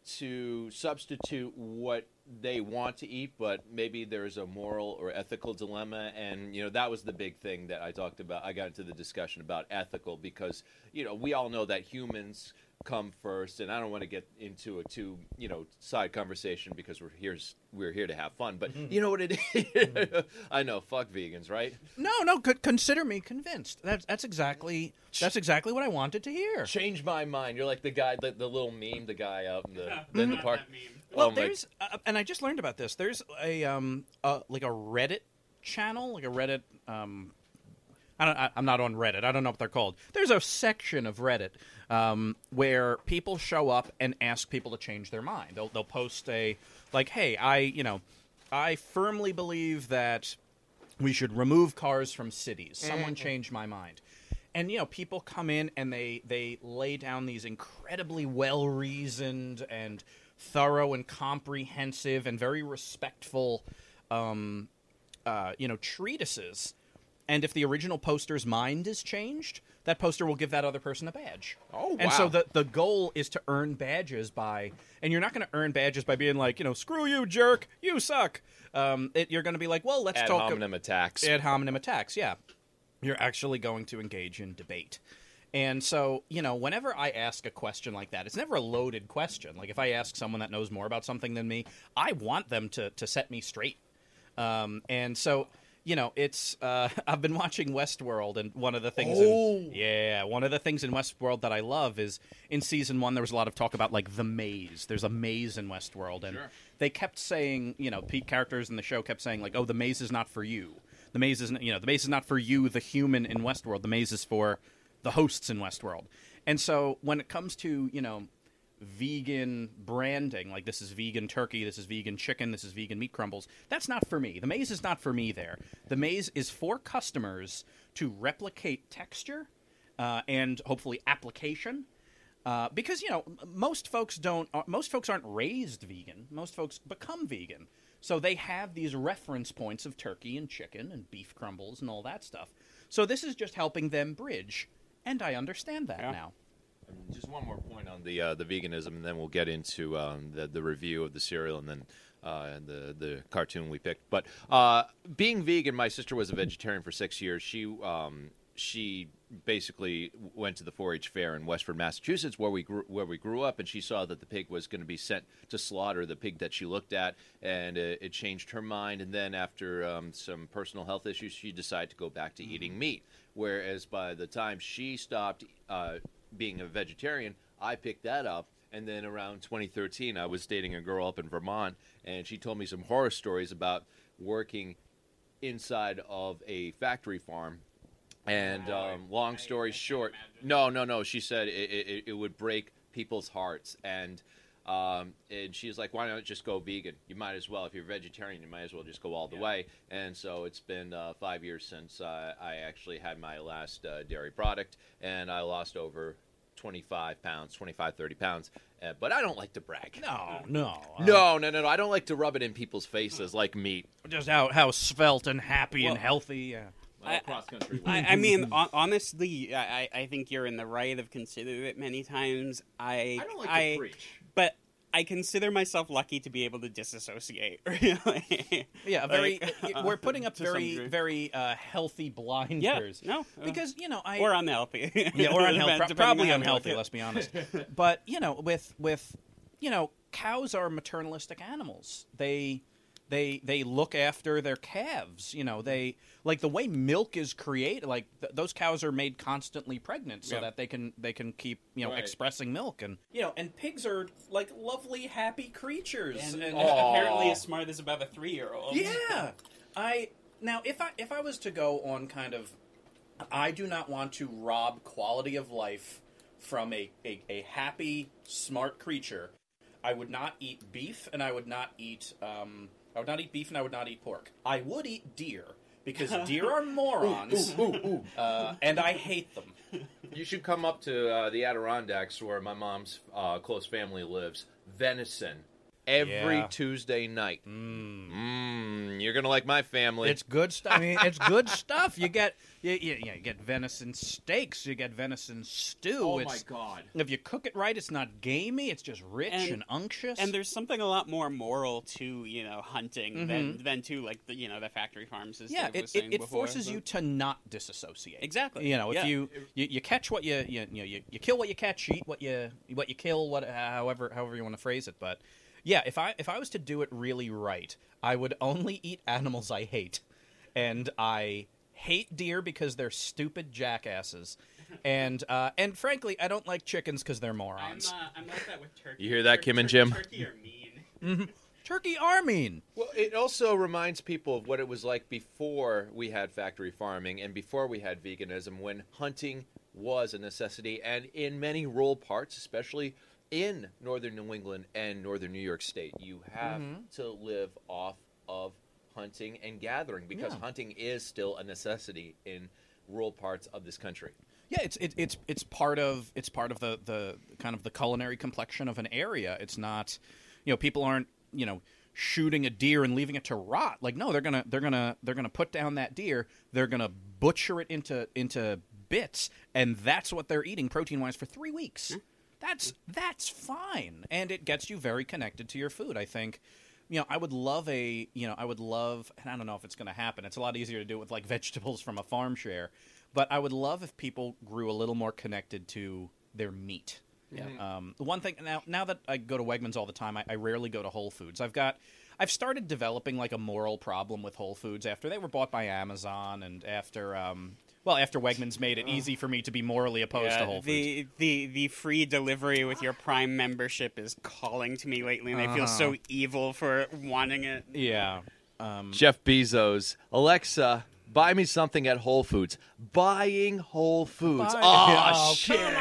to substitute what they want to eat, but maybe there's a moral or ethical dilemma, and you know that was the big thing that I talked about. I got into the discussion about ethical because you know we all know that humans come first, and I don't want to get into a too you know side conversation because we're here we're here to have fun, but you know what it is. <laughs> I know, fuck vegans, right? No, no. c- consider me convinced. That's that's exactly that's exactly what I wanted to hear. Change my mind. You're like the guy, the, the little meme, the guy out in the <laughs> in the park. meme. Well, oh my there's, uh, and I just learned about this. There's a um, uh, like a Reddit channel, like a Reddit. Um, I don't, I, I'm not on Reddit. I don't know what they're called. There's a section of Reddit um, where people show up and ask people to change their mind. They'll they'll post a like, "Hey, I you know, I firmly believe that we should remove cars from cities. Someone change my mind." And you know, people come in and they they lay down these incredibly well reasoned and thorough and comprehensive and very respectful, um, uh, you know, treatises. And if the original poster's mind is changed, that poster will give that other person a badge. Oh, wow. And so the the goal is to earn badges by, and you're not going to earn badges by being like, you know, screw you, jerk, you suck. Um, it, you're going to be like, well, let's ad talk hominem attacks. ad hominem attacks. Yeah, you're actually going to engage in debate. And so, you know, whenever I ask a question like that, it's never a loaded question. Like if I ask someone that knows more about something than me, I want them to to set me straight. Um, and so, you know, it's uh, <laughs> I've been watching Westworld, and one of the things, in, yeah, one of the things in Westworld that I love is in season one there was a lot of talk about like the maze. There's a maze in Westworld, and Sure. they kept saying, you know, Pete characters in the show kept saying like, oh, the maze is not for you. The maze is, you know, the maze is not for you, the human in Westworld. The maze is for the hosts in Westworld. And so when it comes to, you know, vegan branding, like this is vegan turkey, this is vegan chicken, this is vegan meat crumbles, that's not for me. The maze is not for me there. The maze is for customers to replicate texture uh, and hopefully application. Uh, because you know most folks don't uh, most folks aren't raised vegan most folks become vegan so they have these reference points of turkey and chicken and beef crumbles and all that stuff so this is just helping them bridge and i understand that Yeah. now Just one more point on the uh, the veganism, and then we'll get into um, the the review of the cereal and then uh, the the cartoon we picked. But uh, being vegan, my sister was a vegetarian for six years. She um, she basically went to the 4-H fair in Westford, Massachusetts, where we grew where we grew up, and she saw that the pig was going to be sent to slaughter. The pig that she looked at, and uh, it changed her mind. And then after um, some personal health issues, she decided to go back to eating meat. Whereas by the time she stopped uh, being a vegetarian, I picked that up. And then around 2013, I was dating a girl up in Vermont, and she told me some horror stories about working inside of a factory farm. And um, long story short, no, no, no. She said it, it, it would break people's hearts, and um, and she's like, why don't you just go vegan? You might as well. If you're vegetarian, you might as well just go all the way. And so it's been uh, five years since uh, I actually had my last uh, dairy product, and I lost over 25 pounds, 25, 30 pounds. Uh, but I don't like to brag. No, no, uh, No, no, no, no. I don't like to rub it in people's faces like meat. Just how how svelte and happy Well- and healthy. Yeah. I- cross country. I, I mean, honestly, I, I think you're in the right of considering it many times. I I don't like I, to preach. I consider myself lucky to be able to disassociate. <laughs> Really, Yeah, very. Like, we're putting up very very uh, healthy yeah, blinders. no, uh, because you know I or unhealthy. <laughs> yeah, or unhealthy, probably on how we look unhealthy. Let's be honest. but you know, with with you know, cows are maternalistic animals. They they they look after their calves. You know, they like the way milk is created. Like th- those cows are made constantly pregnant so Yeah. that they can they can keep you know Right. expressing milk and you know and pigs are like lovely happy creatures. And, and- apparently as smart as about a three-year-old. yeah, I now if I if I was to go on kind of, I do not want to rob quality of life from a, a, a happy smart creature. I would not eat beef, and I would not eat um, I would not eat beef, and I would not eat pork. I would eat deer because deer are <laughs> morons, uh, and I hate them. You should come up to uh, the Adirondacks where my mom's uh, close family lives. Venison. Every Yeah. Tuesday night. Mmm. You're going to like my family. It's good stuff. I mean, it's good <laughs> stuff. You get you, you, you get venison steaks. You get venison stew. oh, my God. If you cook it right, it's not gamey. It's just rich and, And- unctuous. And there's something a lot more moral to you know hunting than than to like the you know the factory farms. As Mm-hmm. yeah, Dave it, was it, saying it before, forces so- you to not disassociate. Exactly. You know, if Yeah. you, you you catch what you you you, know, you you kill what you catch, eat what you what you kill, what however however you want to phrase it. But yeah, if I if I was to do it really right, I would only eat animals I hate, and I hate deer because they're stupid jackasses, and uh, and frankly, I don't like chickens because they're I'm, morons. uh, I'm like that with turkey. You hear that, Tur- Kim and Jim? Turkey are mean. Turkey are mean. Well, it also reminds people of what it was like before we had factory farming and before we had veganism, when hunting was a necessity. And in many rural parts, especially in northern New England and northern New York State, you have mm-hmm. to live off of hunting and gathering because Yeah. hunting is still a necessity in rural parts of this country. Yeah, it's it, it's it's part of it's part of the the kind of the culinary complexion of an area. It's not, you know, people aren't you know shooting a deer and leaving it to rot. Like no, they're gonna they're gonna they're gonna put down that deer. They're gonna butcher it into into bits, and that's what they're eating protein wise for three weeks. Hmm. That's that's fine, and it gets you very connected to your food. I think. You know, I would love a, you know, I would love, and I don't know if it's going to happen. It's a lot easier to do it with like <laughs> vegetables from a farm share, but I would love if people grew a little more connected to their meat. Yeah. Um, the one thing now, now that I go to Wegmans all the time, I, I rarely go to Whole Foods. I've got, I've started developing like a moral problem with Whole Foods after they were bought by Amazon and after, um, well, after Wegmans made it easy for me to be morally opposed to Whole Foods. the, the the free delivery with your Prime membership is calling to me lately, and I feel Uh-huh. so evil for wanting it. yeah. Um, Jeff Bezos, Alexa, buy me something at Whole Foods. Buying Whole Foods. Buy- Oh, Oh, shit. come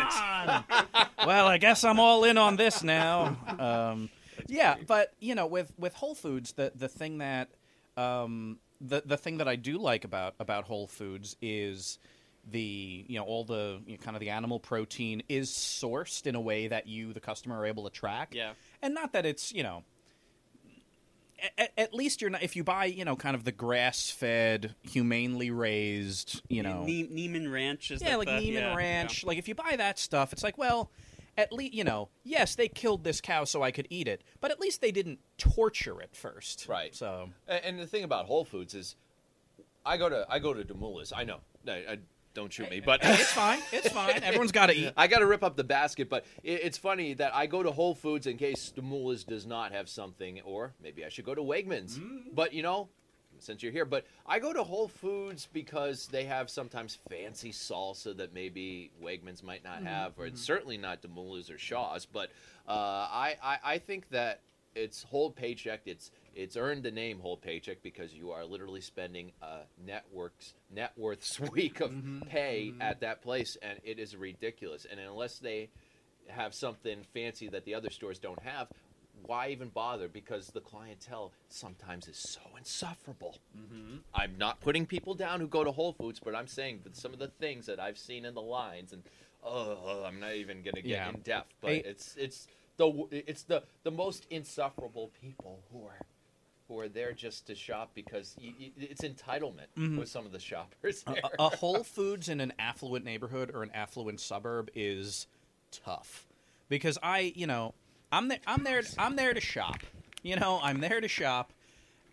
on. well, I guess I'm all in on this now. Um, yeah, but you know, with with Whole Foods, the the thing that um, the the thing that I do like about about Whole Foods is the you know all the you know, kind of the animal protein is sourced in a way that you the customer are able to track. Yeah. and not that it's you know. At, at least you're not. If you buy, you know, kind of the grass-fed, humanely raised, you know, Ne- Niman Ranch is yeah, like the, Niman yeah, Ranch. Like if you buy that stuff, it's like, well, at least you know, yes, they killed this cow so I could eat it, but at least they didn't torture it first. Right. So And the thing about Whole Foods is, I go to I go to Demoulas. I know. I, I, don't shoot me, but it's fine. It's fine. Everyone's got to eat. I got to rip up the basket. But it, it's funny that I go to Whole Foods in case Demoulas does not have something, or maybe I should go to Wegmans. Mm. But you know. Since you're here, but I go to Whole Foods because they have sometimes fancy salsa that maybe Wegmans might not mm-hmm. have, or it's mm-hmm. certainly not Demoulas or Shaw's. But uh, I, I I think that it's whole paycheck. It's it's earned the name whole paycheck because you are literally spending a network's net worth's <laughs> week of mm-hmm. pay at that place, and it is ridiculous. And unless they have something fancy that the other stores don't have, why even bother? Because the clientele sometimes is so insufferable. I'm not putting people down who go to Whole Foods, but I'm saying that some of the things that I've seen in the lines and oh, I'm not even gonna get Yeah. in depth, but Hey- it's it's the it's the the most insufferable people who are who are there just to shop because y y it's entitlement Mhm. with some of the shoppers there. a, a <laughs> Whole Foods in an affluent neighborhood or an affluent suburb is tough because I, you know, I'm there. I'm there. I'm there to shop. You know, I'm there to shop,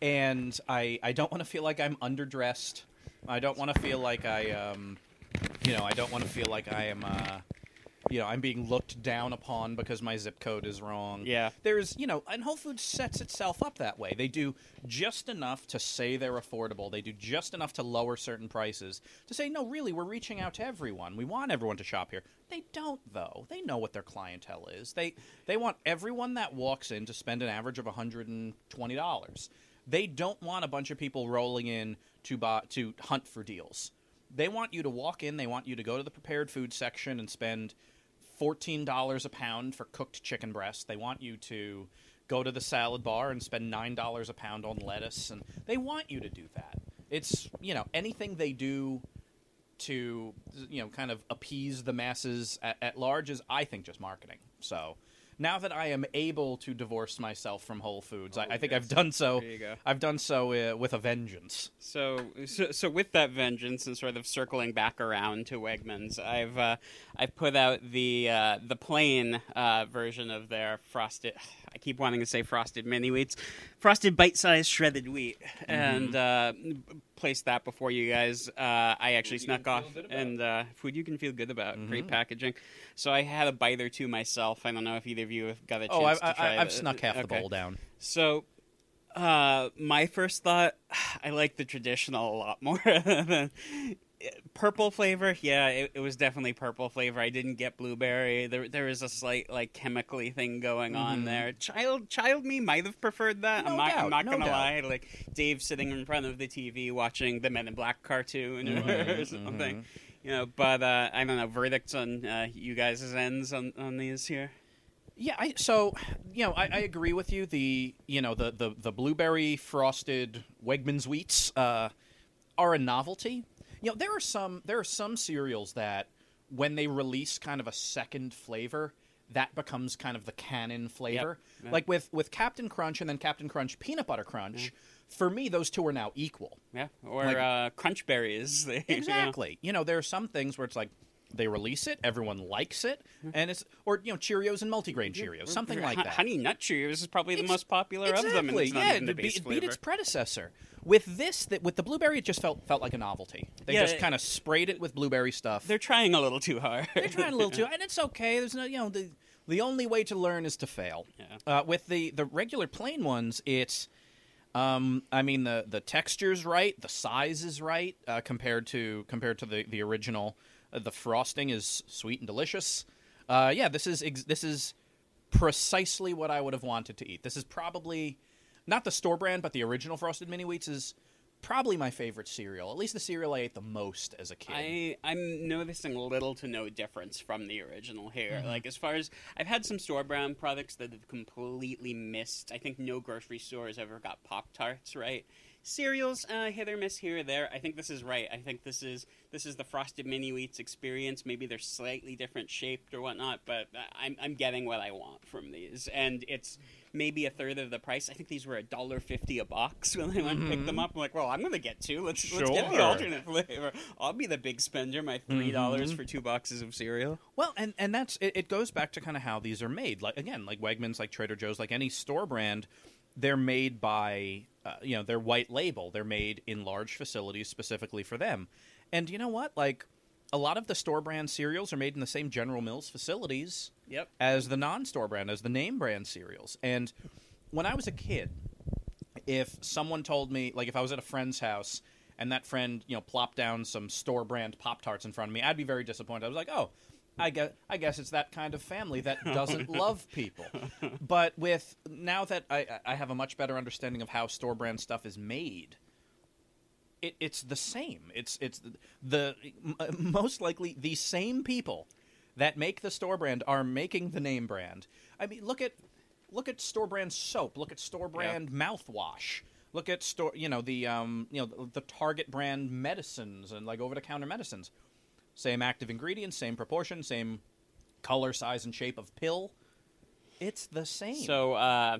and I I don't want to feel like I'm underdressed. I don't want to feel like I um, you know, I don't want to feel like I am uh, you know, I'm being looked down upon because my zip code is wrong. Yeah. There's, you know, and Whole Foods sets itself up that way. They do just enough to say they're affordable. They do just enough to lower certain prices to say, no, really, we're reaching out to everyone. We want everyone to shop here. They don't, though. They know what their clientele is. They they want everyone that walks in to spend an average of $120. They don't want a bunch of people rolling in to buy, to hunt for deals. They want you to walk in. They want you to go to the prepared food section and spend fourteen dollars a pound for cooked chicken breast. They want you to go to the salad bar and spend nine dollars a pound on lettuce, and they want you to do that. It's you know anything they do to you know kind of appease the masses at, at large is I think just marketing. So now that I am able to divorce myself from Whole Foods, I, I think I've done so. There you go. I've done so uh, with a vengeance. So, so, so with that vengeance and sort of circling back around to Wegmans, I've uh, I've put out the uh, the plain uh, version of their frosted. I keep wanting to say frosted mini wheats, frosted bite-sized shredded wheat, and uh, placed that before you guys. Uh, I actually Food snuck off feel good about. and uh, food you can feel good about. Great packaging. So I had a bite or two myself. I don't know if either of you have got a chance Oh, I, to I, try I've it. snuck half the bowl down. So, uh, my first thought, <sighs> I like the traditional a lot more <laughs> than purple flavor. Yeah, it, it was definitely purple flavor. I didn't get blueberry. There, there is a slight like chemically thing going on Mhm. there. Child, child me might have preferred that. No I'm not, doubt, I'm not no gonna doubt. lie. Like Dave sitting in front of the TV watching the Men in Black cartoon or Mhm, <laughs> something. You know, but uh, I don't know. Verdicts on uh, you guys' ends on on these here. Yeah, I, so you know, I, I agree with you. The you know the the, the blueberry frosted Wegmans wheats uh, are a novelty. You know, there are some there are some cereals that when they release kind of a second flavor, that becomes kind of the canon flavor. Yep. Like with with Captain Crunch and then Captain Crunch Peanut Butter Crunch. For me, those two are now equal. Yeah, or Like- uh, crunch berries. <laughs> They- you know. Exactly. You know, there are some things where it's like they release it, everyone likes it, and it's or you know Cheerios and multigrain Cheerios, something like that. Honey Nut Cheerios is probably the most popular of them, and it's yeah, even the it beat, it beat its predecessor. With this, that with the blueberry, it just felt felt like a novelty. They Yeah, just kind of sprayed it with blueberry stuff. They're trying a little too hard. They're trying a little too, <laughs> and it's okay. There's no, you know, the the only way to learn is to fail. Yeah. Uh, with the the regular plain ones, it's, um, I mean the the texture's right, the size is right uh, compared to compared to the the original. Uh, the frosting is sweet and delicious. Uh, yeah, this is ex- this is precisely what I would have wanted to eat. This is probably not the store brand, but the original frosted mini wheats is probably my favorite cereal. At least the cereal I ate the most as a kid. I I'm noticing little to no difference from the original here. Mm-hmm. Like as far as I've had some store brand products that have completely missed. I think no grocery store has ever got Pop Tarts right. Cereals, uh, hit or miss here or there. I think this is right. I think this is this is the frosted mini wheats experience. Maybe they're slightly different shaped or whatnot, but I'm I'm getting what I want from these, and it's maybe a third of the price. I think these were a dollar fifty a box <laughs> when I went and picked them up. I'm like, well, I'm gonna get two. Let's sure. let's get the alternate flavor. I'll be the big spender. My three dollars for two boxes of cereal. Well, and and that's it, it goes back to kind of how these are made. Like again, like Wegmans, like Trader Joe's, like any store brand, they're made by uh, you know they're white label. They're made in large facilities specifically for them. And you know what? Like a lot of the store brand cereals are made in the same General Mills facilities Yep. as the non-store brand, as the name brand cereals. And when I was a kid, if someone told me, like, if I was at a friend's house and that friend, you know, plopped down some store brand Pop Tarts in front of me, I'd be very disappointed. I was like, oh. I guess, I guess it's that kind of family that <laughs> doesn't love people. But with now that I, I have a much better understanding of how store brand stuff is made, it, it's the same. It's it's the, the most likely the same people that make the store brand are making the name brand. I mean, look at look at store brand soap. Look at store brand mouthwash. Look at store, you know the um, you know the, the Target brand medicines and like over the counter medicines. Same active ingredients, same proportion, same color, size, and shape of pill. It's the same. So uh,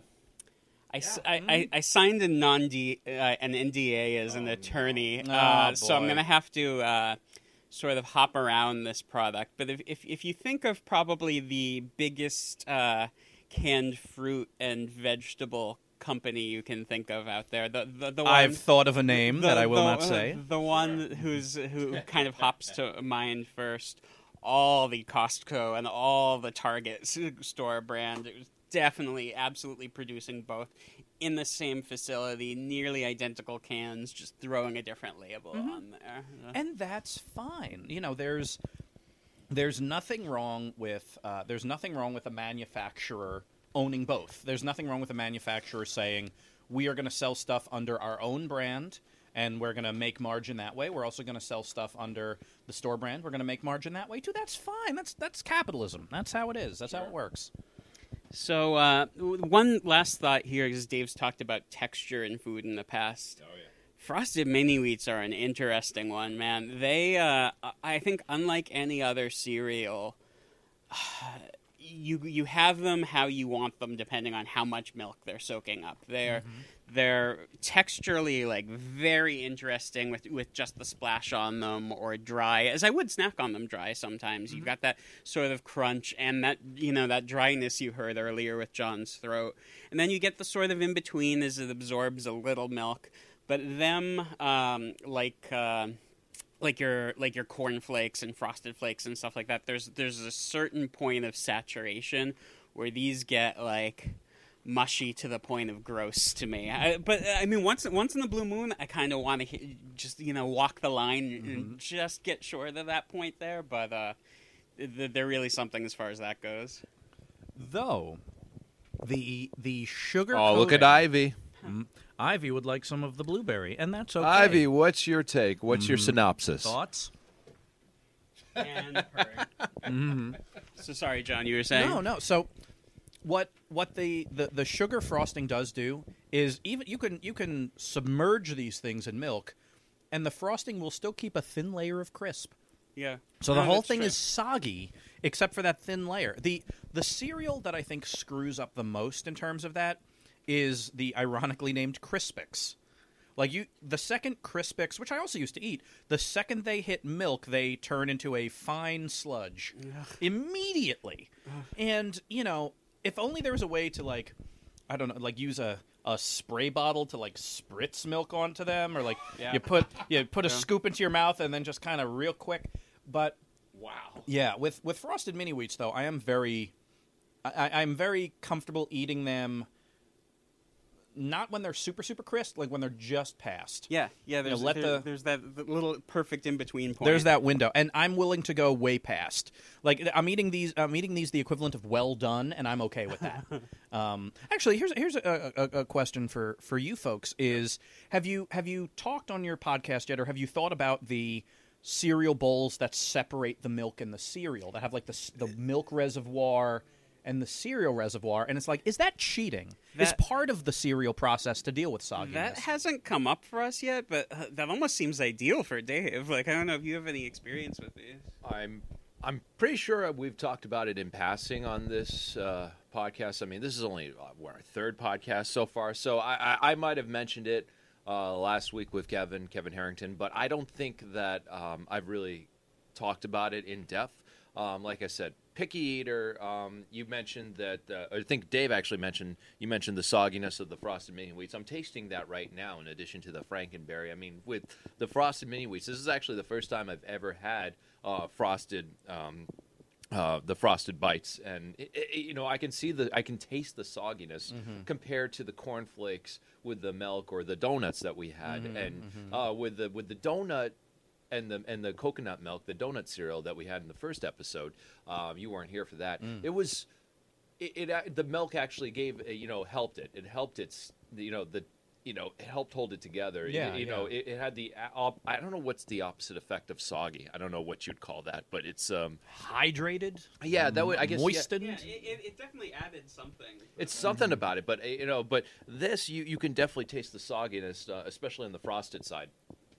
I, s- I- I- I signed a non uh, an NDA as an attorney, Oh, uh, so I'm going to have to uh, sort of hop around this product. But if, if if you think of probably the biggest uh, canned fruit and vegetable company you can think of out there, the the, the one, I've thought of a name that I will the- not say. The one who's who kind of hops to mind first. All the Costco and all the Target store brand. It was definitely, absolutely producing both in the same facility, nearly identical cans, just throwing a different label Mm-hmm. on there. and that's fine. You know, there's there's nothing wrong with uh, there's nothing wrong with a manufacturer owning both. There's nothing wrong with a manufacturer saying we are going to sell stuff under our own brand and we're going to make margin that way. We're also going to sell stuff under the store brand. We're going to make margin that way too. That's fine. That's that's capitalism. That's how it is. That's how it works. So, uh, one last thought here is Dave's talked about texture in food in the past. Oh, yeah. Frosted mini wheats are an interesting one, man. They, uh, I think, unlike any other cereal, you you have them how you want them, depending on how much milk they're soaking up. They're they're texturally like very interesting with with just the splash on them or dry as i would snack on them dry sometimes. You've got that sort of crunch and that you know that dryness you heard earlier with john's throat. And then you get the sort of in between as it absorbs a little milk. But them um, like uh, like your like your corn flakes and frosted flakes and stuff like that there's there's a certain point of saturation where these get like mushy to the point of gross to me. I, but I mean, once once in the blue moon, I kind of want to just you know walk the line and just get short of that point there. But uh, th- they're really something as far as that goes. Though the the sugar Oh, look at coating- Ivy. Ivy would like some of the blueberry, and that's okay. Ivy, what's your take? What's your mm-hmm. synopsis? thoughts? And mm-hmm. So sorry, John, you were saying No, no. So what what the, the the sugar frosting does do is even you can you can submerge these things in milk and the frosting will still keep a thin layer of crisp. Yeah. So the No, whole that's thing true. is soggy except for that thin layer. The the cereal that I think screws up the most in terms of that is the ironically named Crispix. Like you the second Crispix, which I also used to eat, the second they hit milk, they turn into a fine sludge immediately. And, you know, if only there was a way to like I don't know, like use a a spray bottle to like spritz milk onto them or like Yeah. you put you <laughs> put a scoop into your mouth and then just kind of real quick but Wow. yeah, with with frosted mini wheats though, I am very, I, I'm very comfortable eating them. Not when they're super super crisp, like when they're just past. Yeah, yeah. There's, let there- the- there's that the little perfect in between point. There's that window, and I'm willing to go way past. Like I'm eating these, I'm eating these the equivalent of well done, and I'm okay with that. <laughs> um, actually, here's here's a, a, a question for for you folks: Is have you have you talked on your podcast yet, or have you thought about the cereal bowls that separate the milk and the cereal that have like the the milk reservoir and the cereal reservoir? And it's like, is that cheating? is part of the cereal process to deal with sogginess? That hasn't come up for us yet, but uh, that almost seems ideal for Dave. Like I don't know if you have any experience with these. I'm I'm pretty sure we've talked about it in passing on this uh, podcast. I mean, this is only uh, what, our third podcast so far, so I, I, I might have mentioned it uh, last week with Kevin Kevin Harrington, but I don't think that um, I've really talked about it in depth. Um, like I said, picky eater. Um, you mentioned that. Uh, I think Dave actually mentioned you mentioned the sogginess of the frosted mini wheats. I'm tasting that right now. In addition to the Frankenberry, I mean, with the frosted mini wheats, this is actually the first time I've ever had uh, frosted. Um, uh, the frosted bites, and it, it, you know I can see the I can taste the sogginess compared to the cornflakes with the milk or the donuts that we had, and uh, with the with the donut and the and the coconut milk, the donut cereal that we had in the first episode. Um, you weren't here for that. It was it, it the milk actually gave uh, you know helped it. It helped its you know the you know it helped hold it together. Yeah, you, know yeah. it, it had the op- I don't know what's the opposite effect of soggy. I don't know what you'd call that, but it's um hydrated. yeah that would I guess yeah, moistened. it, it definitely added something. it's something about it. But uh, you know but this you you can definitely taste the sogginess, uh, especially on the frosted side.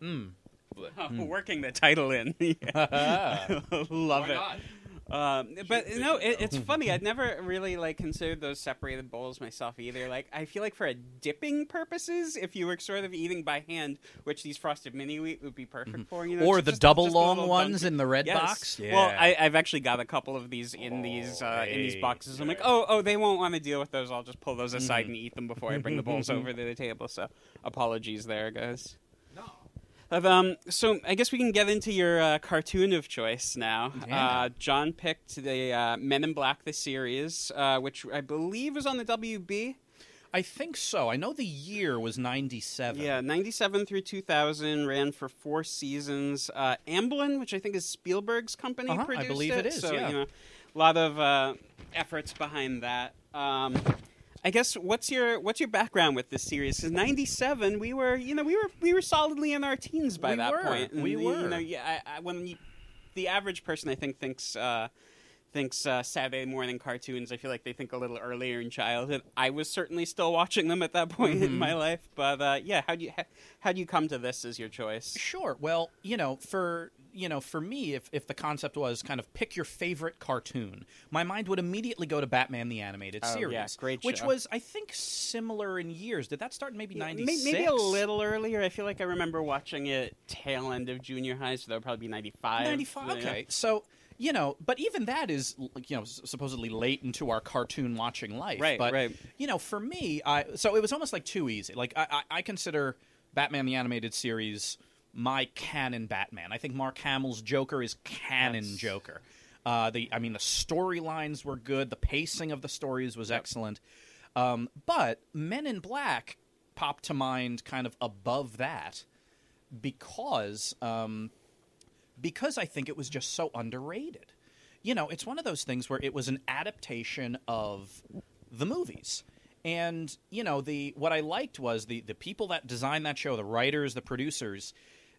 Mm. Oh, <laughs> Working the title in. Yeah. <laughs> <laughs> Love why it. not? Um, but no, it, it's funny. I'd never really like considered those separated bowls myself either. Like, I feel like for a dipping purposes, if you were sort of eating by hand, which these frosted mini wheat would be perfect for, you know, or the just- double just long ones in the red Yes. box. Yeah. Well, I, I've actually got a couple of these in these Oh, uh, in these boxes. I'm like, oh, oh, they won't want to deal with those. I'll just pull those aside and eat them before I bring the bowls over to the table. So, apologies there, guys. Um, so I guess we can get into your uh, cartoon of choice now. Yeah. Uh, John picked the uh, Men in Black the series, uh, which I believe was on the WB. I think so. I know the year was '97. Yeah, ninety seven through two thousand ran for four seasons. Uh, Amblin, which I think is Spielberg's company, Uh-huh, I produced believe it is, So yeah. you know, a lot of uh, efforts behind that. Um, I guess what's your what's your background with this series? Because ninety seven, we were you know we were we were solidly in our teens by We that were, point. we you were. know, yeah, I, I, when you, the average person I think thinks. Uh, thinks uh, Saturday morning cartoons. I feel like they think a little earlier in childhood. I was certainly still watching them at that point in my life, but uh, yeah, how do you how do you come to this as your choice? Sure. Well, you know, for you know, for me, if if the concept was kind of pick your favorite cartoon, my mind would immediately go to Batman the Animated Oh, Series, yeah, great show. which was, I think, similar in years. Did that start in maybe Yeah, ninety? Maybe a little earlier. I feel like I remember watching it tail end of junior high, so that would probably be ninety five. 95 okay so you know but even that is you know supposedly late into our cartoon watching life Right, but right. you know for me i so it was almost like too easy like i i, I consider batman the animated series my canon batman. I think mark hamill's joker is canon That's- joker. Uh the i mean the storylines were good. The pacing of the stories was excellent. Um but men in black popped to mind kind of above that because um because I think it was just so underrated. You know, it's one of those things where it was an adaptation of the movies. And, you know, the what I liked was the the people that designed that show, the writers, the producers,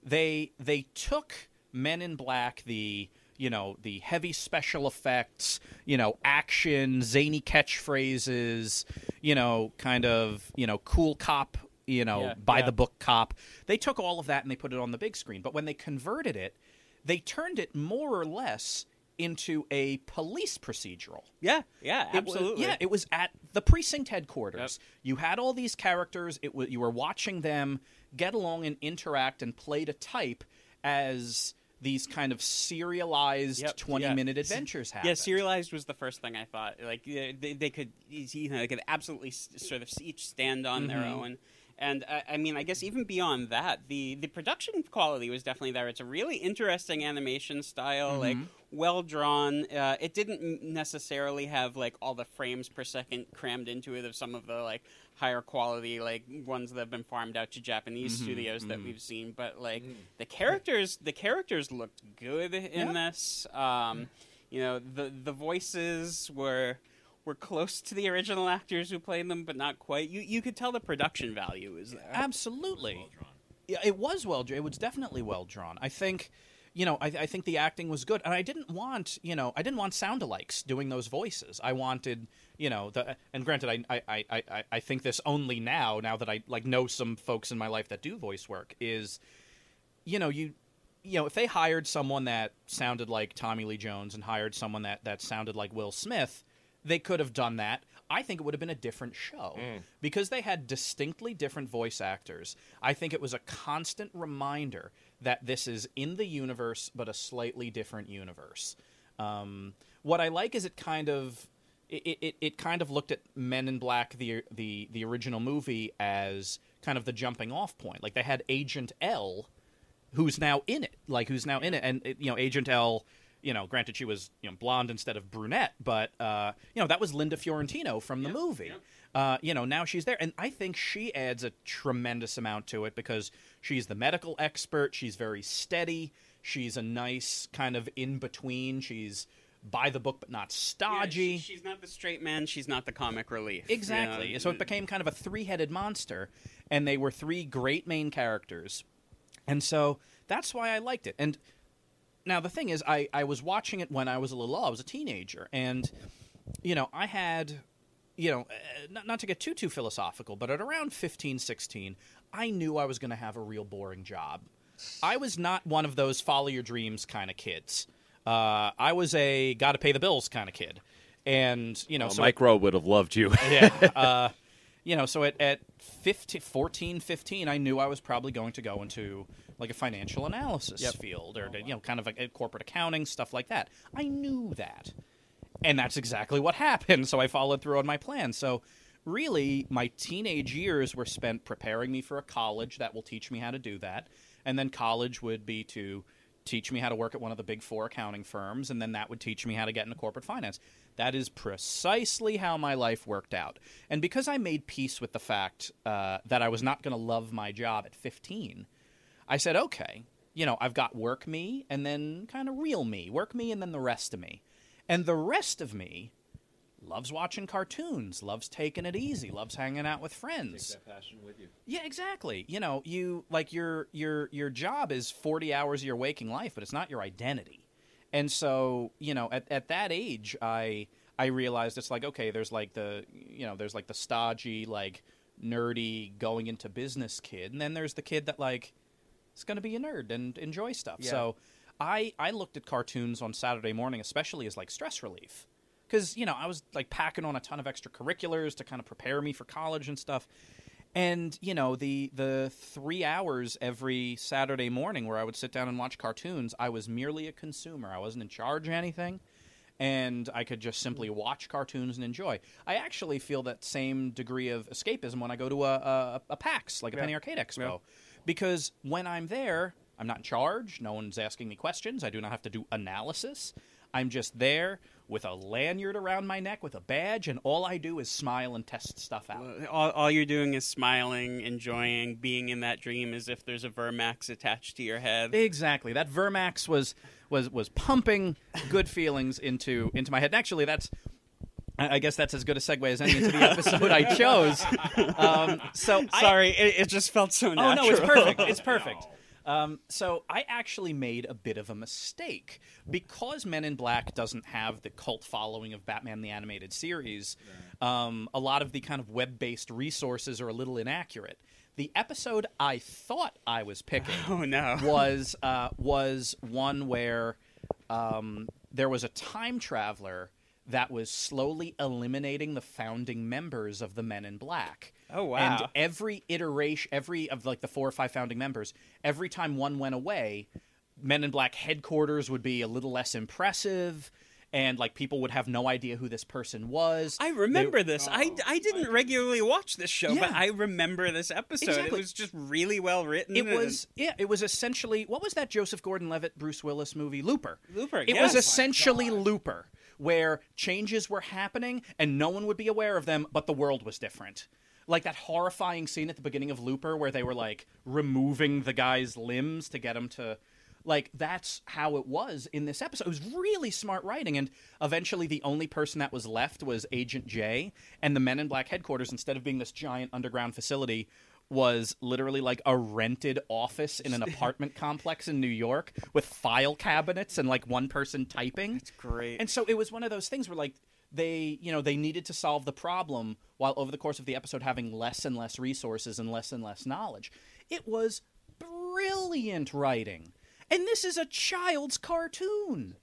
they they took Men in Black, the you know, the heavy special effects, you know, action, zany catchphrases, you know, kind of, you know, cool cop, you know, Yeah, by yeah. the book cop. They took all of that and they put it on the big screen. But when they converted it, they turned it more or less into a police procedural. Yeah, yeah, It was- absolutely. yeah, it was at the precinct headquarters. You had all these characters. It was, you were watching them get along and interact and play to type as these kind of serialized Yep, twenty-minute adventures happen. Yeah, serialized was the first thing I thought. Like they, they could, you know, they could absolutely sort of each stand on their Mm-hmm. own. And uh, I mean, I guess even beyond that, the the production quality was definitely there. It's a really interesting animation style, like Mm-hmm. well drawn. Uh, it didn't necessarily have like all the frames per second crammed into it of some of the like higher quality like ones that have been farmed out to Japanese Mm-hmm, studios that we've seen. But like the characters, the characters looked good in Yeah. this. Um, you know, the the voices were were close to the original actors who played them, but not quite. You you could tell the production value is there. Absolutely. Yeah, it was well. Drawn. It was definitely well drawn. I think, you know, I, I think the acting was good, and I didn't want, you know, I didn't want sound alikes doing those voices. I wanted, you know, the and granted, I I, I, I I think this only now, now that I like know some folks in my life that do voice work, is, you know, you. You know, if they hired someone that sounded like Tommy Lee Jones and hired someone that, that sounded like Will Smith, they could have done that. I think it would have been a different show mm. because they had distinctly different voice actors. I think it was a constant reminder that this is in the universe, but a slightly different universe. Um, what I like is it kind of it, it, it kind of looked at Men in Black the the the original movie as kind of the jumping off point. Like they had Agent L who's now in it, like who's now in it, and it, you know, Agent L. You know, granted she was you know blonde instead of brunette, but uh, you know that was Linda Fiorentino from the movie. Uh, you know, now she's there, and I think she adds a tremendous amount to it because she's the medical expert. She's very steady. She's a nice kind of in between. She's by the book, but not Yeah, stodgy. she- she's not the straight man. She's not the comic relief. you Exactly. know? So it became kind of a three-headed monster, and they were three great main characters, and so that's why I liked it. And now the thing is, I I was watching it when I was a little. I was a teenager, and you know, I had, you know, uh, not, not to get too too philosophical, but at around 15, 16, I knew I was going to have a real boring job. I was not one of those follow your dreams kind of kids. Uh, I was a got to pay the bills kind of kid, and you know, Well, so Mike Rowe would have loved you. <laughs> yeah. <laughs> Uh, you know, so at, at 15, 14, 15, I knew I was probably going to go into like a financial analysis field or, you know, kind of a, a corporate accounting, stuff like that. I knew that. And that's exactly what happened. So I followed through on my plan. So really, my teenage years were spent preparing me for a college that will teach me how to do that. And then college would be to teach me how to work at one of the big four accounting firms, and then that would teach me how to get into corporate finance. That is precisely how my life worked out. And because I made peace with the fact uh, that I was not going to love my job at 15, I said, okay, you know, I've got work me and then kind of real me, work me and then the rest of me. And the rest of me loves watching cartoons, loves taking it easy, loves hanging out with friends. Take that passion with you. Yeah, exactly. You know, you like your your your job is 40 hours of your waking life, but it's not your identity. And so, you know, at at that age, I I realized it's like okay, there's like the you know, there's like the stodgy like nerdy going into business kid, and then there's the kid that like is going to be a nerd and enjoy stuff. So, I I looked at cartoons on Saturday morning especially as like stress relief because you know I was like packing on a ton of extracurriculars to kind of prepare me for college and stuff. And you know the the three hours every Saturday morning where I would sit down and watch cartoons, I was merely a consumer. I wasn't in charge of anything, and I could just simply mm. watch cartoons and enjoy. I actually feel that same degree of escapism when I go to a a, a PAX, like a Penny Arcade Expo, because when I'm there, I'm not in charge. No one's asking me questions. I do not have to do analysis. I'm just there with a lanyard around my neck with a badge, and all I do is smile and test stuff out. All, all you're doing is smiling, enjoying, being in that dream as if there's a Vermax attached to your head. Exactly. That Vermax was was was pumping good feelings into into my head. And actually, that's I I guess that's as good a segue as any into the <laughs> episode I chose. Um, so I- Sorry, it, it just felt so Oh no, it's perfect. It's <laughs> perfect. Um, so I actually made a bit of a mistake because Men in Black doesn't have the cult following of Batman the animated series. Um, a lot of the kind of web-based resources are a little inaccurate. The episode I thought I was picking <laughs> Oh no. was uh, was one where um, there was a time traveler that was slowly eliminating the founding members of the Men in Black. Oh, wow. And every iteration, every of like the four or five founding members, every time one went away, Men in Black headquarters would be a little less impressive. And like people would have no idea who this person was. I remember this. I, oh, I didn't regularly watch this show, but I remember this episode. Exactly. It was just really well written. It and- was yeah. It was essentially what was that Joseph Gordon-Levitt Bruce Willis movie Looper? Looper, It yes. was Oh essentially Looper, where changes were happening and no one would be aware of them, but the world was different. Like that horrifying scene at the beginning of Looper where they were like removing the guy's limbs to get him to. Like that's how it was in this episode. It was really smart writing, and eventually the only person that was left was Agent J, and the Men in Black headquarters, instead of being this giant underground facility, was literally like a rented office in an <laughs> apartment complex in New York with file cabinets and like one person typing. That's great. And so it was one of those things where like they, you know, they needed to solve the problem while over the course of the episode having less and less resources and less and less knowledge. It was brilliant writing. And this is a child's cartoon.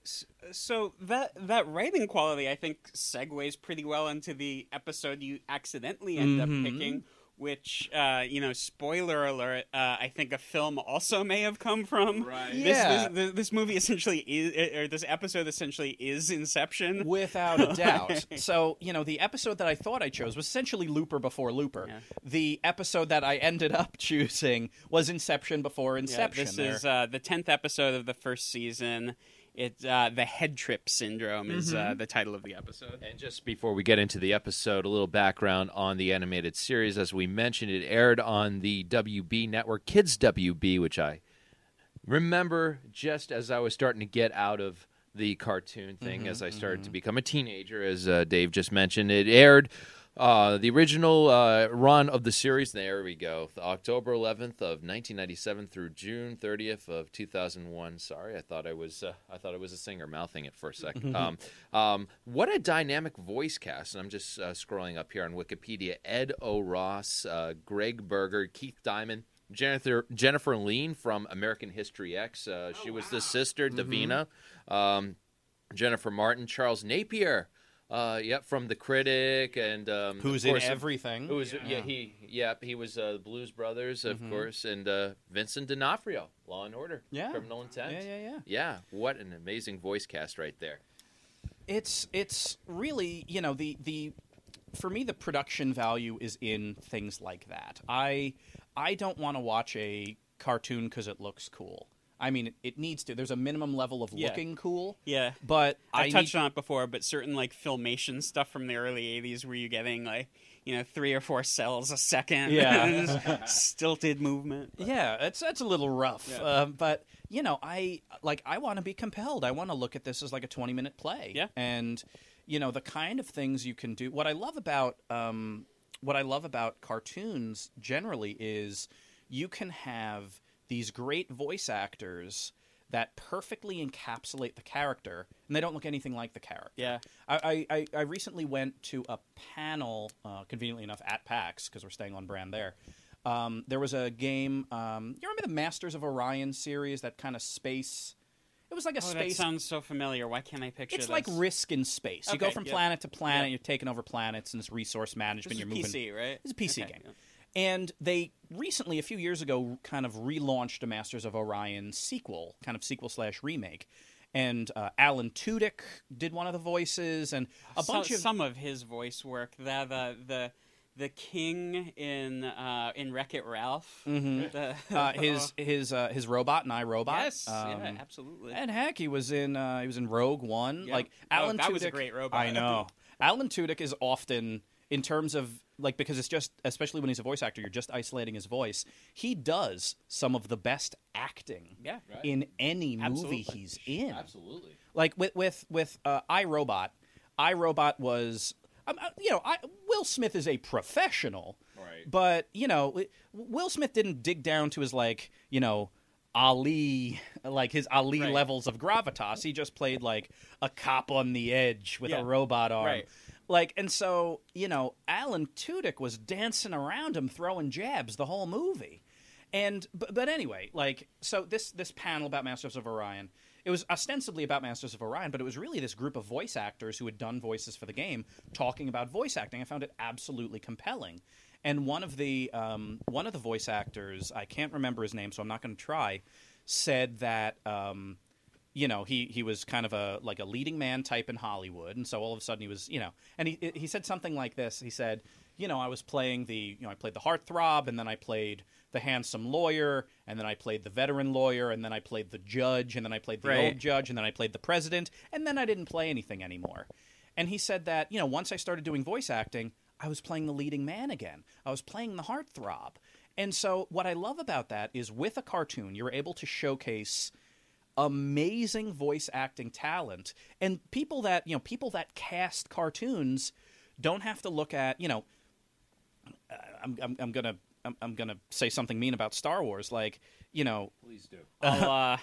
so that that writing quality, I think, segues pretty well into the episode you accidentally end Mm-hmm. up picking. Which, uh, you know, spoiler alert, uh, I think a film also may have come from. Right. This, Yeah. this, this, this movie essentially is, or this episode essentially is Inception. Without a <laughs> doubt. so, you know, the episode that I thought I chose was essentially Looper before Looper. Yeah. The episode that I ended up <laughs> choosing was Inception before Yeah, Inception. this There- is uh, the tenth episode of the first season. It uh, the head trip syndrome is Mm-hmm. uh, the title of the episode. And just before we get into the episode, a little background on the animated series. As we mentioned, it aired on the WB network, Kids WB, which I remember just as I was starting to get out of the cartoon thing, as I started to become a teenager, as uh, Dave just mentioned. It aired. Uh, the original uh, run of the series, there we go, October 11th of 1997 through June 30th of 2001. Sorry, I thought I was uh, I thought I was a singer mouthing it for a second. <laughs> um, um, what a dynamic voice cast! And I'm just uh, scrolling up here on Wikipedia. Ed O'Ross, uh, Gregg Berger, Keith Diamond, Jennifer Jennifer Lien from American History X. Uh, she was the sister Davina. Um, Jennifer Martin, Charles Napier. Uh, yep, from the critic and um, Who's of in everything? Who was yeah. he yep he was uh, Blues Brothers of course and uh, Vincent D'Onofrio Law and Order Yeah. Criminal Intent Yeah, yeah, yeah. yeah what an amazing voice cast right there it's it's really you know the the for me the production value is in things like that i i don't want to watch a cartoon because it looks cool i mean it, needs to there's a minimum level of Yeah. looking cool Yeah. but I've I touched need, on it before, but certain like filmation stuff from the early '80s, where you're getting like you know three or four cells a second, Yeah. <laughs> stilted movement. yeah it's that's a little rough Yeah. um, but you know i like i want to be compelled i want to look at this as like a 20 minute play Yeah. and you know the kind of things you can do what i love about um, what i love about cartoons generally is you can have these great voice actors that perfectly encapsulate the character and they don't look anything like the character Yeah. I, I, I recently went to a panel, uh, conveniently enough, at PAX because we're staying on brand there. Um, there was a game. Um, you remember the Masters of Orion series? That kind of space. It was like a Oh, that space. sounds so familiar. Why can't I picture it? it's this? like Risk in space. You go from yeah. planet to planet. Yeah. You're taking over planets, and it's resource management. This is you're moving. PC, right? It's a PC Okay, game. yeah. And they recently, a few years ago, kind of relaunched a Masters of Orion sequel, kind of sequel slash remake. And uh, Alan Tudyk did one of the voices, and a So- bunch of some of his voice work. The the the, the king in uh, in Wreck It Ralph. Mhm. <laughs> The- <laughs> uh, his <laughs> his uh, his robot and I Robot. yes, yeah, Um, absolutely. and heck, he was in uh, he was in Rogue One. Yeah. Like Oh, Alan that Tudyk, was a great robot. I know. Alan Tudyk is often in terms of like because it's just especially when he's a voice actor, you're just isolating his voice. He does some of the best acting yeah. in any movie he's in. Absolutely. Like with with with uh, iRobot, iRobot was. Um, uh, you know, I, Will Smith is a professional, Right. but you know, Will Smith didn't dig down to his like you know Ali, like his Ali Right. levels of gravitas. He just played like a cop on the edge with Yeah. a robot arm. Right. Like, and so you know, Alan Tudyk was dancing around him, throwing jabs the whole movie. And but, but anyway, like so this this panel about Masters of Orion, it was ostensibly about Masters of Orion, but it was really this group of voice actors who had done voices for the game talking about voice acting. I found it absolutely compelling. And one of the um, one of the voice actors, I can't remember his name, so I'm not going to try, said that um, you know he he was kind of a like a leading man type in Hollywood, and so all of a sudden he was you know, and he he said something like this. He said, you know, I was playing the you know I played the heartthrob, and then I played the handsome lawyer, and then I played the veteran lawyer, and then I played the judge, and then I played the Right. old judge, and then I played the president, and then I didn't play anything anymore. And he said that you know once I started doing voice acting, I was playing the leading man again. I was playing the heartthrob. And so what I love about that is with a cartoon, you're able to showcase amazing voice acting talent and people that you know people that cast cartoons don't have to look at you know uh, I'm, I'm, I'm gonna I'm, I'm gonna say something mean about Star Wars like you know Please do. I'll <laughs> uh,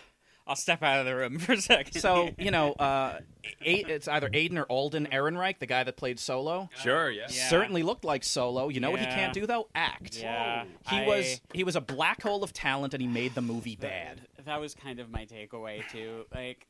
I'll step out of the room <laughs> for a second. so you know uh, A- it's either Aiden or Alden Ehrenreich the guy that played Solo Sure, yeah. Yeah. certainly looked like Solo you know what he Yeah. can't do though act yeah, he I- was he was a black hole of talent and he made the movie bad That was kind of my takeaway too. Like,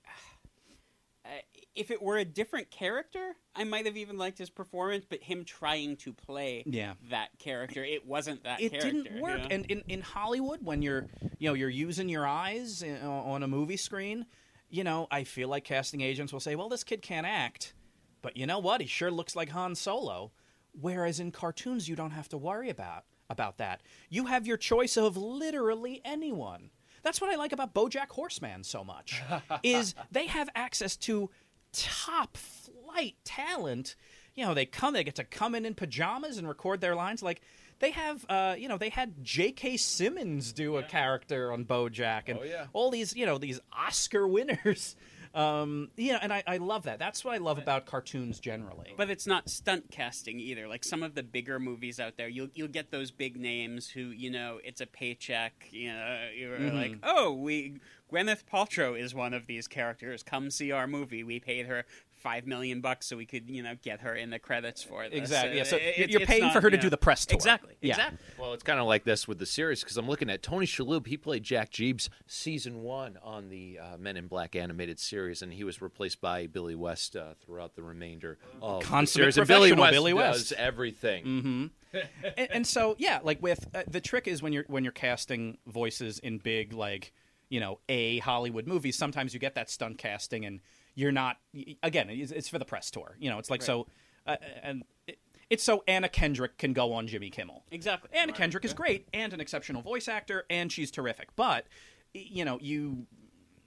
uh, if it were a different character, I might have even liked his performance. But him trying to play Yeah. that character, it wasn't that. it character, didn't work you know? and in, in hollywood when you're you know you're using your eyes in, on a movie screen you know i feel like casting agents will say well this kid can't act but you know what he sure looks like han solo whereas in cartoons you don't have to worry about about that you have your choice of literally anyone that's what i like about bojack horseman so much <laughs> is they have access to top flight talent. You know they come they get to come in in pajamas and record their lines. Like they have uh, you know they had j.k simmons do a character on bojack and Oh, yeah. all these you know these oscar winners um, know and I, I love that that's what i love about cartoons generally But it's not stunt casting either. Like some of the bigger movies out there, you'll you'll get those big names who you know it's a paycheck. You know, you're Mm-hmm. like, oh, we Gwyneth Paltrow is one of these characters. Come see our movie. We paid her five million bucks so we could you know get her in the credits for this. Exactly. Yeah. Uh, So it- you're it's paying not, for her to you do the press tour. Exactly. Yeah. Exactly. Well, it's kind of like this with the series because I'm looking at Tony Shalhoub. He played Jack Jeebs season one on the uh, Men in Black animated series, and he was replaced by Billy West uh, throughout the remainder of the series. And Billy professional West Billy West. does everything. Mm-hmm. <laughs> and, and so yeah, like with uh, the trick is when you're when you're casting voices in big like you know a Hollywood movies, sometimes you get that stunt casting, and you're not again. It's, it's for the press tour. You know, it's like so, uh, and it, it's so Anna Kendrick can go on Jimmy Kimmel. Exactly. Anna Kendrick is great and an exceptional voice actor, and she's terrific. But you know, you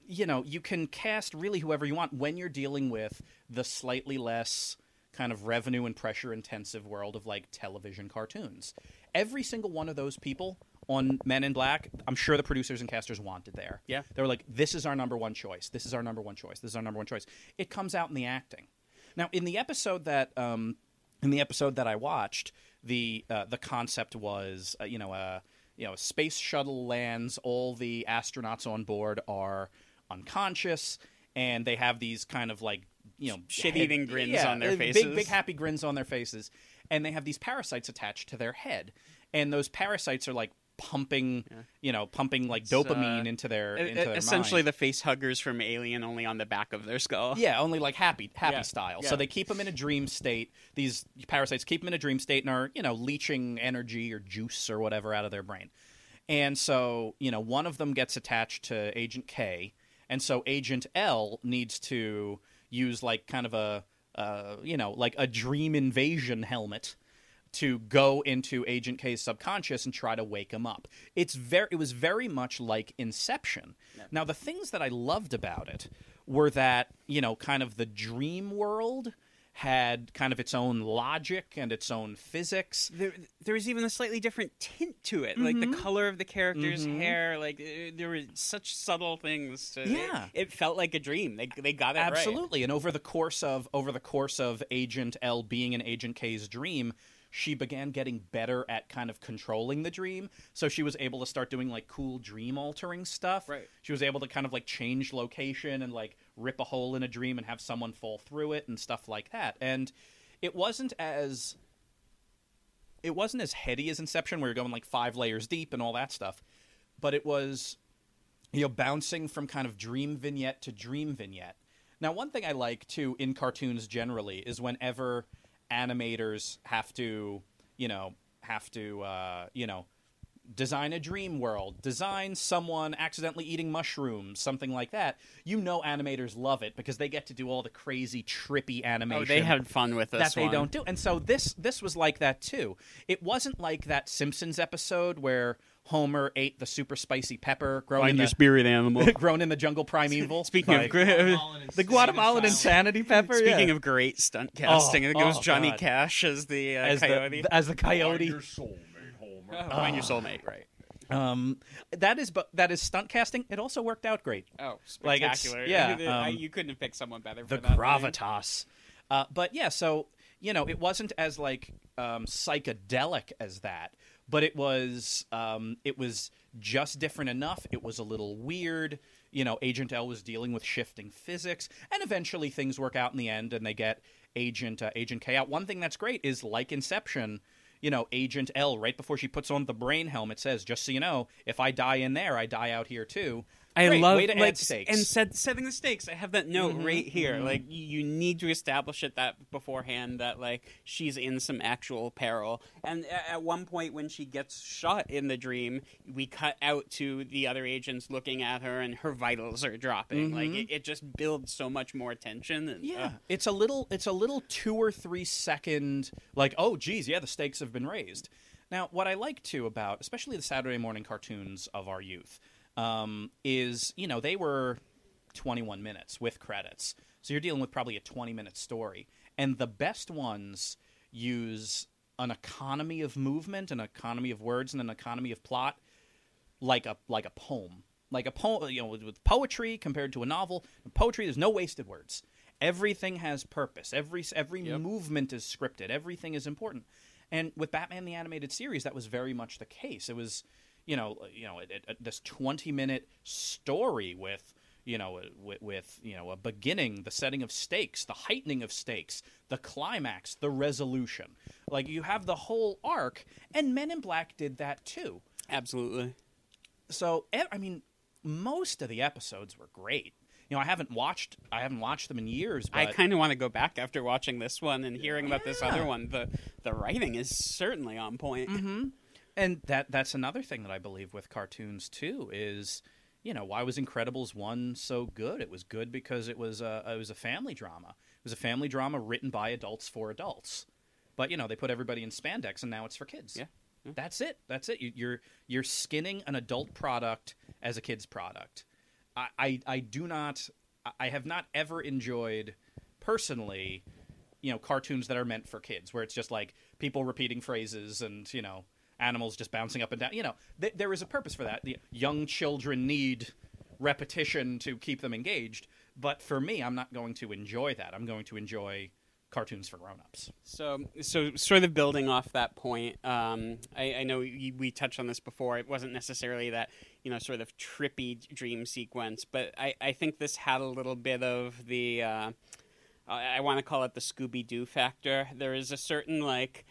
you know, you can cast really whoever you want when you're dealing with the slightly less kind of revenue and pressure intensive world of like television cartoons. Every single one of those people on Men in Black, I'm sure the producers and casters wanted there. Yeah. They were like, this is our number one choice. This is our number one choice. This is our number one choice. It comes out in the acting. Now, in the episode that um, in the episode that I watched, the uh, the concept was uh, you know a you know a space shuttle lands, all the astronauts on board are unconscious, and they have these kind of like you know Shit-eating grins yeah, on their uh, Big faces. big happy grins on their faces, and they have these parasites attached to their head, and those parasites are like pumping you know pumping like dopamine uh, into their E- into their essentially mind. the face huggers from Alien, only on the back of their skull. Yeah, only like happy happy Yeah. style. Yeah. So they keep them in a dream state. These parasites keep them in a dream state and are, you know, leeching energy or juice or whatever out of their brain. And so, you know, one of them gets attached to Agent K, and so Agent L needs to use like kind of a uh, you know, like a dream invasion helmet to go into Agent K's subconscious and try to wake him up. It's very it was very much like Inception. Now the things that I loved about it were that, you know, kind of the dream world had kind of its own logic and its own physics. There, there was even a slightly different tint to it, like Mm-hmm. the color of the character's hair. Like uh, there were such subtle things. To, Yeah. it, it felt like a dream. They they got it right. Absolutely. And over the course of over the course of Agent L being in Agent K's dream, she began getting better at kind of controlling the dream. So she was able to start doing like cool dream altering stuff. Right. She was able to kind of like change location and like rip a hole in a dream and have someone fall through it and stuff like that. And it wasn't as it wasn't as heady as Inception, where you're going like five layers deep and all that stuff. But it was you know, bouncing from kind of dream vignette to dream vignette. Now, one thing I like too in cartoons generally is whenever animators have to, you know, have to, uh, you know, design a dream world, design someone accidentally eating mushrooms, something like that. You know, animators love it because they get to do all the crazy, trippy animation Oh, they had fun with this that they one. don't do. And so this this was like that too. It wasn't like that Simpsons episode where Homer ate the super spicy pepper grown in your the spirit animal. <laughs> grown in the jungle primeval. <laughs> Speaking by- of great, <laughs> the Guatemalan insanity pepper. speaking yeah. of great stunt casting, I think it was oh, Johnny God. Cash as the uh, as coyote. the as the coyote. soulmate, Homer. Oh, Find your soulmate, right? Um, that is but that is stunt casting. It also worked out great. Oh, Like, it's- spectacular! yeah, I- um, you couldn't have picked someone better. the for that, gravitas. Uh, but yeah, so you know, it wasn't as like um, psychedelic as that, but it was um, it was just different enough. It was a little weird. You know, Agent L was dealing with shifting physics, and eventually things work out in the end, and they get Agent uh, Agent K out. One thing that's great is like Inception. You know, Agent L, right before she puts on the brain helmet, says, "Just so you know, if I die in there, I die out here too." I Great, love way to like, add stakes. and set, setting the stakes. I have that note Mm-hmm, right here. Like you, need to establish it that beforehand that like she's in some actual peril. And a- at one point when she gets shot in the dream, we cut out to the other agents looking at her, and her vitals are dropping. Like it, it just builds so much more tension. And, Mm-hmm. Yeah, it's a little it's a little two or three second like oh geez yeah the stakes have been raised. Now what I like too about especially the Saturday morning cartoons of our youth um, is you know they were 21 minutes with credits, so you're dealing with probably a 20 minute story, and the best ones use an economy of movement, an economy of words, and an economy of plot like a like a poem, like a poem. You know, with, with poetry compared to a novel. In poetry, there's no wasted words. Everything has purpose. Every every movement is scripted. Everything is important. And with Batman the animated series, that was very much the case. It was, you know, you know, it, it, uh, this 20 minute story with you know, uh, with, with you know a beginning, the setting of stakes, the heightening of stakes, the climax, the resolution. Like you have the whole arc, and Men in Black did that too. Absolutely. So I mean, most of the episodes were great. You know, I haven't watched I haven't watched them in years. But I kind of want to go back after watching this one and hearing about this other one. The the writing is certainly on point. Mm-hmm. And that that's another thing that I believe with cartoons too is you know why was Incredibles one so good? It was good because it was a it was a family drama. It was a family drama written by adults for adults. But you know they put everybody in spandex and now it's for kids. Yeah. That's it. That's it. You, you're you're skinning an adult product as a kid's product. I, I I do not. I have not ever enjoyed personally you know cartoons that are meant for kids where it's just like people repeating phrases and you know animals just bouncing up and down. You know th- there is a purpose for that. The young children need repetition to keep them engaged. But for me i'm not going to enjoy that. I'm going to enjoy cartoons for grown-ups. So, so sort of building off that point, um, I, I know you, we touched on this before. It wasn't necessarily that you know sort of trippy dream sequence, but I, I think this had a little bit of the uh, I, I want to call it the Scooby Doo factor. There is a certain like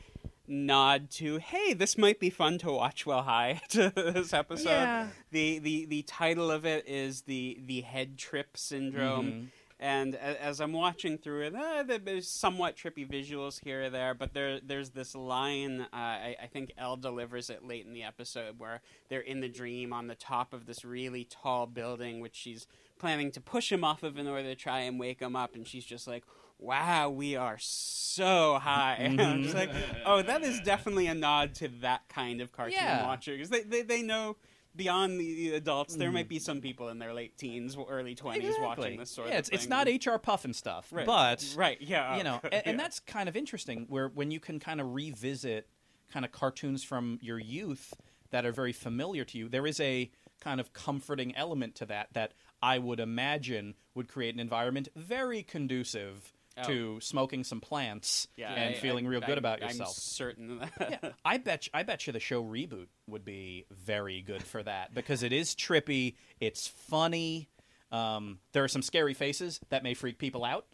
nod to hey this might be fun to watch while high <laughs> to this episode Yeah. the, the the title of it is the the head trip syndrome and a- as I'm watching through it, uh, there's somewhat trippy visuals here or there, but there there's this line. Uh, I, I think Elle delivers it late in the episode where they're in the dream on the top of this really tall building, which she's planning to push him off of in order to try and wake him up, and she's just like. Wow, we are so high. <laughs> I'm just mm-hmm. like, oh, that is definitely a nod to that kind of cartoon Yeah. watcher because they, they they know beyond the adults there might mm-hmm. be some people in their late teens, early twenties watching this sort yeah of it's, thing. it's not H.R. Pufnstuf Right. but right, yeah, you know, <laughs> and, yeah. and that's kind of interesting where when you can kind of revisit kind of cartoons from your youth that are very familiar to you, there is a kind of comforting element to that that I would imagine would create an environment very conducive Oh. to smoking some plants yeah, and I- feeling I- real good I- about I'm yourself. certain of that. yeah, <laughs> I bet you, I bet you the show ReBoot would be very good for that because it is trippy, it's funny. Um, there are some scary faces that may freak people out,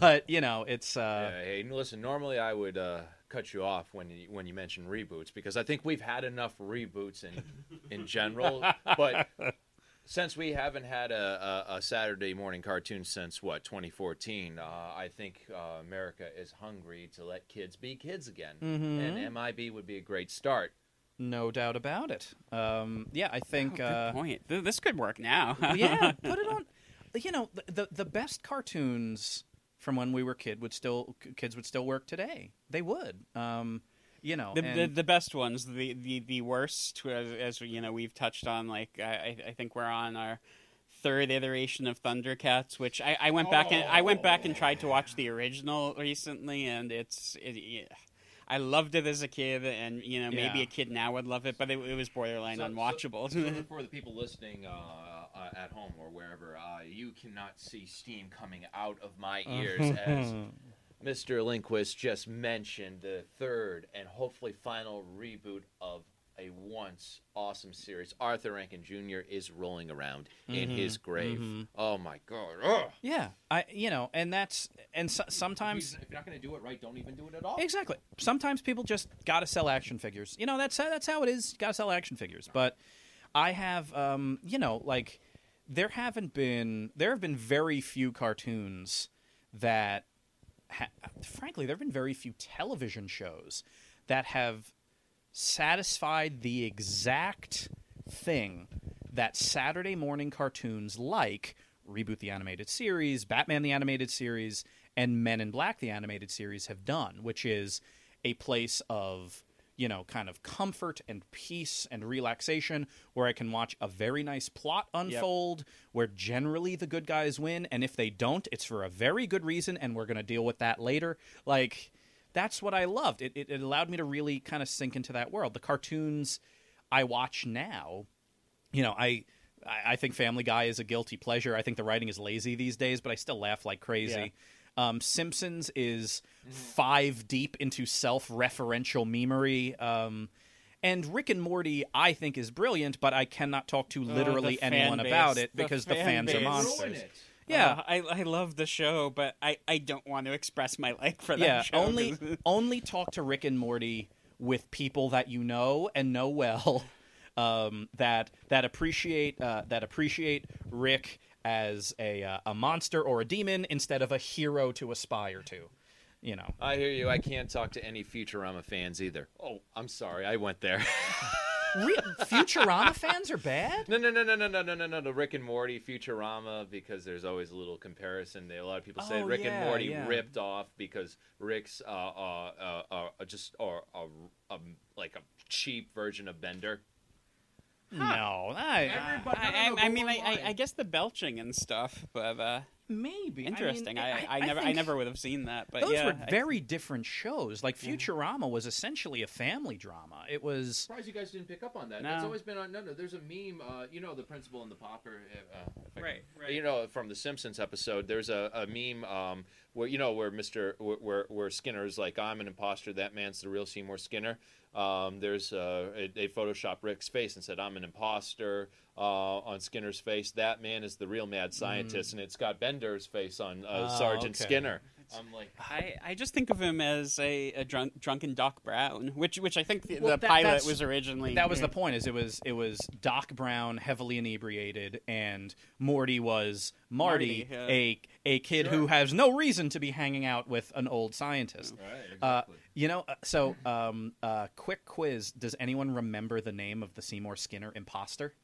but you know, it's uh, Yeah, hey, listen. Normally, I would uh, cut you off when you, when you mention reboots because I think we've had enough reboots in in general. but <laughs> since we haven't had a, a, a Saturday morning cartoon since what 2014, uh, I think uh, America is hungry to let kids be kids again, and MIB would be a great start. No doubt about it. Um, yeah, I think. Good uh, point. Th- This could work now. yeah, <laughs> put it on. You know, the, the the best cartoons from when we were kid would still kids would still work today. They would. Um, you know, The, and- the the best ones, the the the worst, as, as you know, we've touched on. Like I, I think we're on our third iteration of Thundercats, which I, I went back and I went back and tried to watch the original recently, and it's it, yeah. I loved it as a kid, and you know maybe Yeah. a kid now would love it, but it, it was borderline So- unwatchable. So, so <laughs> for the people listening uh, uh, at home or wherever, uh, you cannot see steam coming out of my ears <laughs> as Mr. Lindquist just mentioned the third and hopefully final reboot of a once awesome series. Arthur Rankin Jr. is rolling around in his grave. Oh my God! Ugh. yeah, I you know, and that's and so, sometimes If you're not going to do it right, don't even do it at all. Exactly. Sometimes people just got to sell action figures. You know, that's that's how it is. Got to sell action figures. But I have, um, you know, like there haven't been there have been very few cartoons that, ha- frankly, there have been very few television shows that have satisfied the exact thing that Saturday morning cartoons like ReBoot the Animated Series, Batman the Animated Series, and Men in Black the Animated Series have done, which is a place of, you know, kind of comfort and peace and relaxation where I can watch a very nice plot unfold, where generally the good guys win, and if they don't, it's for a very good reason, and we're going to deal with that later. Like, that's what I loved. It, it, it allowed me to really kind of sink into that world. The cartoons I watch now, you know, I I I think Family Guy is a guilty pleasure. I think the writing is lazy these days, but I still laugh like crazy. Um, Simpsons is five deep into self-referential memery, um, and Rick and Morty, I think, is brilliant, but I cannot talk to literally Oh, anyone base. about it The because the fan fans are monsters. Yeah, Uh, I I love the show, but I, I don't want to express my like for that yeah. show. Only <laughs> only talk to Rick and Morty with people that you know and know well, <laughs> um, that that appreciate uh, that appreciate Rick as a uh, a monster or a demon instead of a hero to aspire to. You know. I hear you. I can't talk to any Futurama fans either. Oh, I'm sorry. I went there. <laughs> Re- Futurama fans are bad. no, no, no, no, no, no, no, no, no. The Rick and Morty Futurama because there's always a little comparison. They, a lot of people say Oh, Rick and Morty yeah. ripped off because Rick's uh, uh, uh, uh, just or uh, um, like a cheap version of Bender. No, I, Everybody- I, no, no, I, I mean, I, I. I guess the belching and stuff, but uh, maybe interesting. I, mean, I, never, I, think never would have seen that. But Those yeah, were I- very different shows. Like Futurama was essentially a family drama. It was. Surprised you guys didn't pick up on that. No. It's always been on. No, no. There's a meme. Uh, you know, the principal and the Pauper. Uh, if I can- right, right. You know, from the Simpsons episode, there's a, a meme um, where you know where Mister where, where where Skinner's like, "I'm an imposter. That man's the real Seymour Skinner." Um, there's uh, a, they photoshopped Rick's face and said, "I'm an imposter." Uh, on Skinner's face, that man is the real mad scientist, and it's got Bender's face on uh, Oh, Sergeant okay. Skinner. I'm like, I, I just think of him as a, a drunk, drunken Doc Brown, which which I think the, Well, the that- pilot was originally. That was the point. Is it was it was Doc Brown heavily inebriated, and Morty was Marty, Marty, yeah. a a kid who has no reason to be hanging out with an old scientist. Right. Uh, Exactly. You know, uh, so um, uh, quick quiz: Does anyone remember the name of the Seymour Skinner imposter?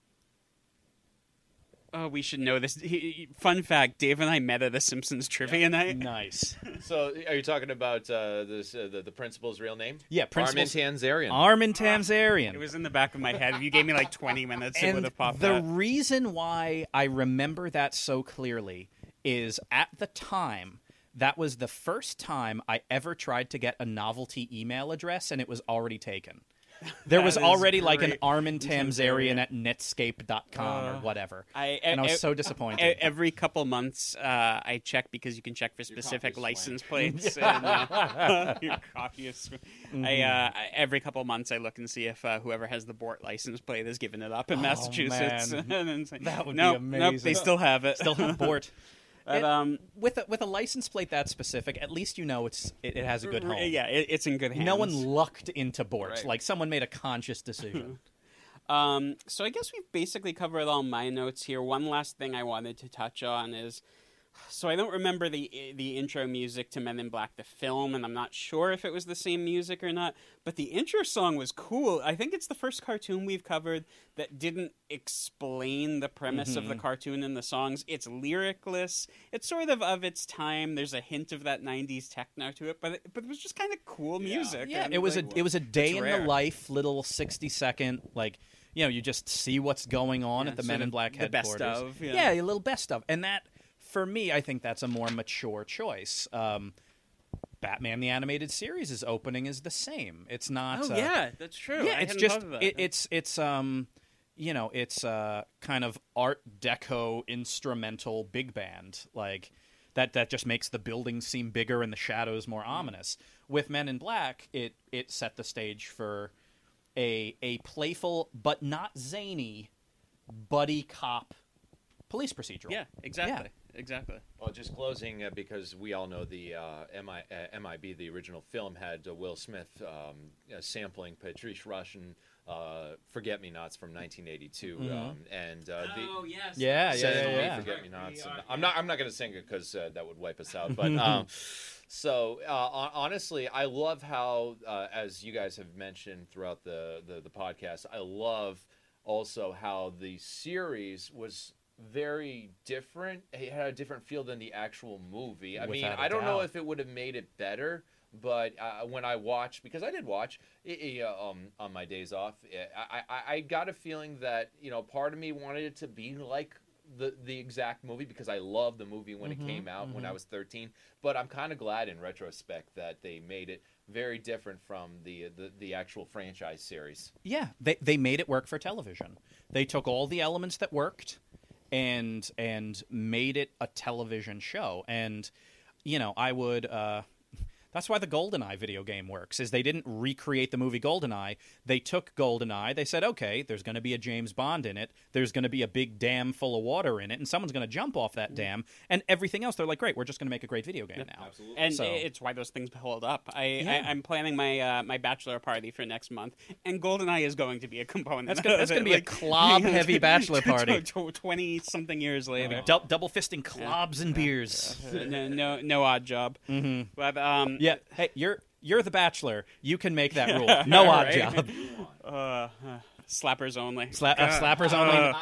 Oh, we should know this. He, he- fun fact: Dave and I met at the Simpsons trivia night. Nice. <laughs> so are you talking about uh, this uh, the, the principal's real name? Yeah, principal's Armin Tamzarian. Armin Tamzarian. It was in the back of my head. If you gave me like twenty minutes, it would and have popped the out. reason why I remember that so clearly is at the time that was the first time I ever tried to get a novelty email address and it was already taken. There was is already like an great. Armin Tamzarian Tamzarian. at netscape.com or Uh, whatever. I, and I was e- so disappointed. every couple months, uh, I check because you can check for specific copy is license plates. <laughs> and, uh, <laughs> your copy is. Mm-hmm. I, uh, every couple months I look and see if uh, whoever has the Bort license plate has given it up in Oh, Massachusetts. man. <laughs> and then it's like, That would be nope, Nope, they still have it. Still have Bort. Um, with a, with a license plate that specific, at least you know it's it, it has a good home. Yeah, it, it's in good hands. No one lucked into Bort. Right. Like someone made a conscious decision. <laughs> Um, so I guess we've basically covered all my notes here. One last thing I wanted to touch on is, so I don't remember the the intro music to Men in Black the film, and I'm not sure if it was the same music or not. But the intro song was cool. I think it's the first cartoon we've covered that didn't explain the premise of the mm-hmm. cartoon in the songs. It's lyricless. It's sort of of its time. There's a hint of that '90s techno to it, but it, but it was just kind of cool music. Yeah, and, it was like, a it was a day in rare. the life, little sixty second like you know you just see what's going on Yeah, at the Men in of Black the best headquarters. of, yeah. a little best of, and that for me, I think that's a more mature choice. Um, Batman the animated series is opening is the same. It's not. Oh uh, yeah, that's true. yeah, I it's just thought of that. it, it's it's um you know it's uh kind of art deco instrumental big band like that that just makes the buildings seem bigger and the shadows more ominous with men in black it it set the stage for a a playful but not zany buddy cop police procedural yeah, exactly, Yeah. exactly. Well, just closing uh, because we all know the uh, MI, uh, MIB, the original film, had uh, Will Smith um, uh, sampling Patrice Rushen uh, "Forget Me Nots" from 1982, um, and uh, the, Oh, yes. Yeah, yeah, Send yeah, it to me, yeah. Forget Me Nots. We And I'm not. I'm not going to sing it because uh, that would wipe us out. But <laughs> um, so uh, honestly, I love how, uh, as you guys have mentioned throughout the, the the podcast, I love also how the series was very different. It had a different feel than the actual movie. I mean, I don't know if it would have made it better. But uh, when I watched, because I did watch i- i- uh, um, on my days off, I, I, I got a feeling that you know part of me wanted it to be like the the exact movie because I loved the movie when Mm-hmm, it came out when I was 13. But I'm kind of glad in retrospect that they made it very different from the the, the actual franchise series. Yeah, they they made it work for television. They took all the elements that worked and and made it a television show. And you know, I would uh That's why the GoldenEye video game works. Is they didn't recreate the movie GoldenEye. They took GoldenEye. They said, okay, there's going to be a James Bond in it. There's going to be a big dam full of water in it, and someone's going to jump off that dam. And everything else, they're like, great, we're just going to make a great video game now. Absolutely. and So- it's why those things hold up. I, Yeah. I I'm planning my uh, my bachelor party for next month, and GoldenEye is going to be a component. That's gonna- of that's gonna be a Klobb-heavy <laughs> bachelor <laughs> party. Twenty something years later. Dou- double fisting Klobbs and beers. Uh, <laughs> no, no, no Oddjob. Mm-hmm. But um, Yeah. <laughs> Hey, you're you're the bachelor. You can make that rule. <laughs> No odd Right. job. <laughs> uh, uh, slappers only. Sla- uh, slappers only.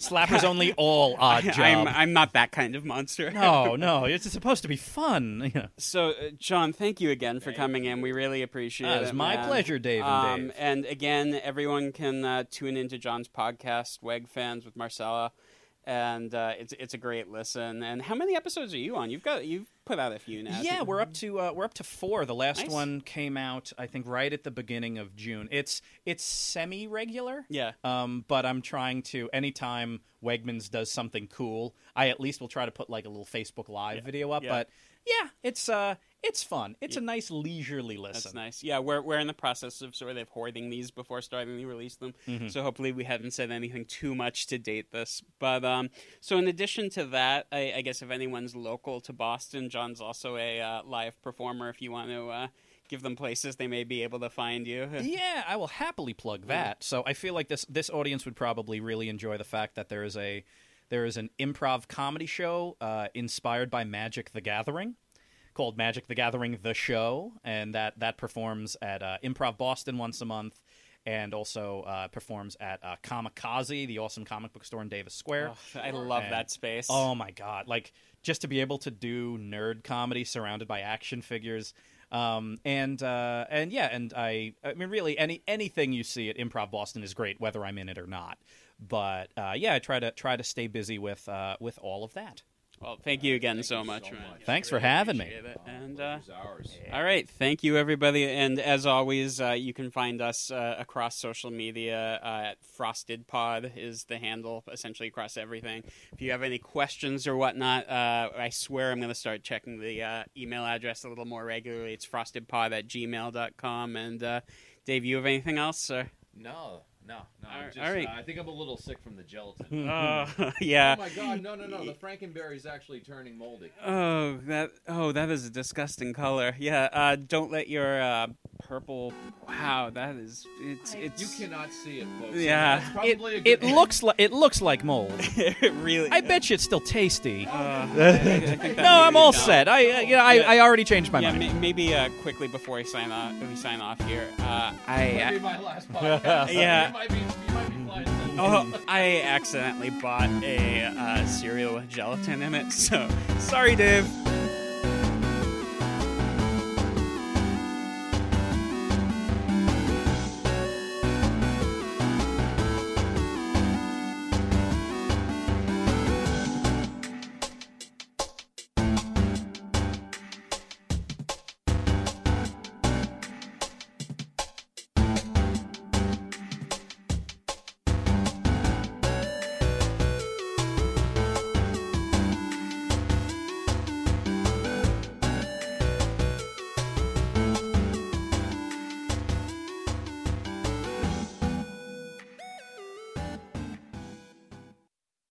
slappers only. All Oddjob. I'm I'm not that kind of monster. no, no. It's supposed to be fun. Know. So, uh, John, thank you again for coming in. We really appreciate Uh, it. it's my man. pleasure, Dave and Um, Dave. And again, everyone can uh, tune into John's podcast, Wegfans with Marcella, and uh, it's it's a great listen. And how many episodes are you on? You've got you've put out a few now. Yeah, we're up to uh, we're up to four. The last Nice. one came out, I think, right at the beginning of June. It's it's semi regular. Yeah. Um, but I'm trying to anytime Wegmans does something cool, I at least will try to put like a little Facebook Live video up. Yeah. But yeah, it's uh it's fun. It's a nice leisurely listen. That's nice. Yeah, we're we're in the process of sort of hoarding these before starting to release them. Mm-hmm. So hopefully we haven't said anything too much to date this. But um, so in addition to that, I, I guess if anyone's local to Boston, John's also a uh, live performer. If you want to uh, give them places, they may be able to find you. <laughs> Yeah, I will happily plug that. So I feel like this this audience would probably really enjoy the fact that there is a there is an improv comedy show uh, inspired by Magic the Gathering called Magic the Gathering the Show, and that that performs at uh, Improv Boston once a month. And also uh, performs at uh, Comicazi, the awesome comic book store in Davis Square. Oh, I love And- that space. Oh my god! Like just to be able to do nerd comedy surrounded by action figures, um, and uh, and yeah, and I I mean really any anything you see at Improv Boston is great, whether I'm in it or not. But uh, yeah, I try to try to stay busy with uh, with all of that. Well, thank you again so much, man. Thanks for having me. It. And uh, all right, thank you everybody. And as always, uh, you can find us uh, across social media. Uh, at Frosted Pod is the handle, essentially across everything. If you have any questions or whatnot, uh, I swear I'm going to start checking the uh, email address a little more regularly. It's frostedpod at gmail.com. And uh, Dave, you have anything else? Or? No, no, no. All I'm right, just, all right. uh, I think I'm a little sick from the gelatin. <laughs> Uh, <laughs> yeah. Oh my god, no, no, no. The Frankenberry is actually turning moldy. Oh, that oh, that is a disgusting color. Yeah, uh, don't let your uh, purple. Wow, that is it's it's You cannot see it, folks. Yeah. It, probably a it looks like it looks like mold. <laughs> it really. I bet you it's still tasty. Uh, I think- I think no, I'm all don't. set. I uh, you know I, Yeah. I already changed my Yeah, mind. ma- maybe uh, quickly before we sign off, we sign off here. Uh, I Might be my last podcast. Yeah. Oh, I accidentally bought a uh, cereal with gelatin in it. <laughs> So sorry, Dave.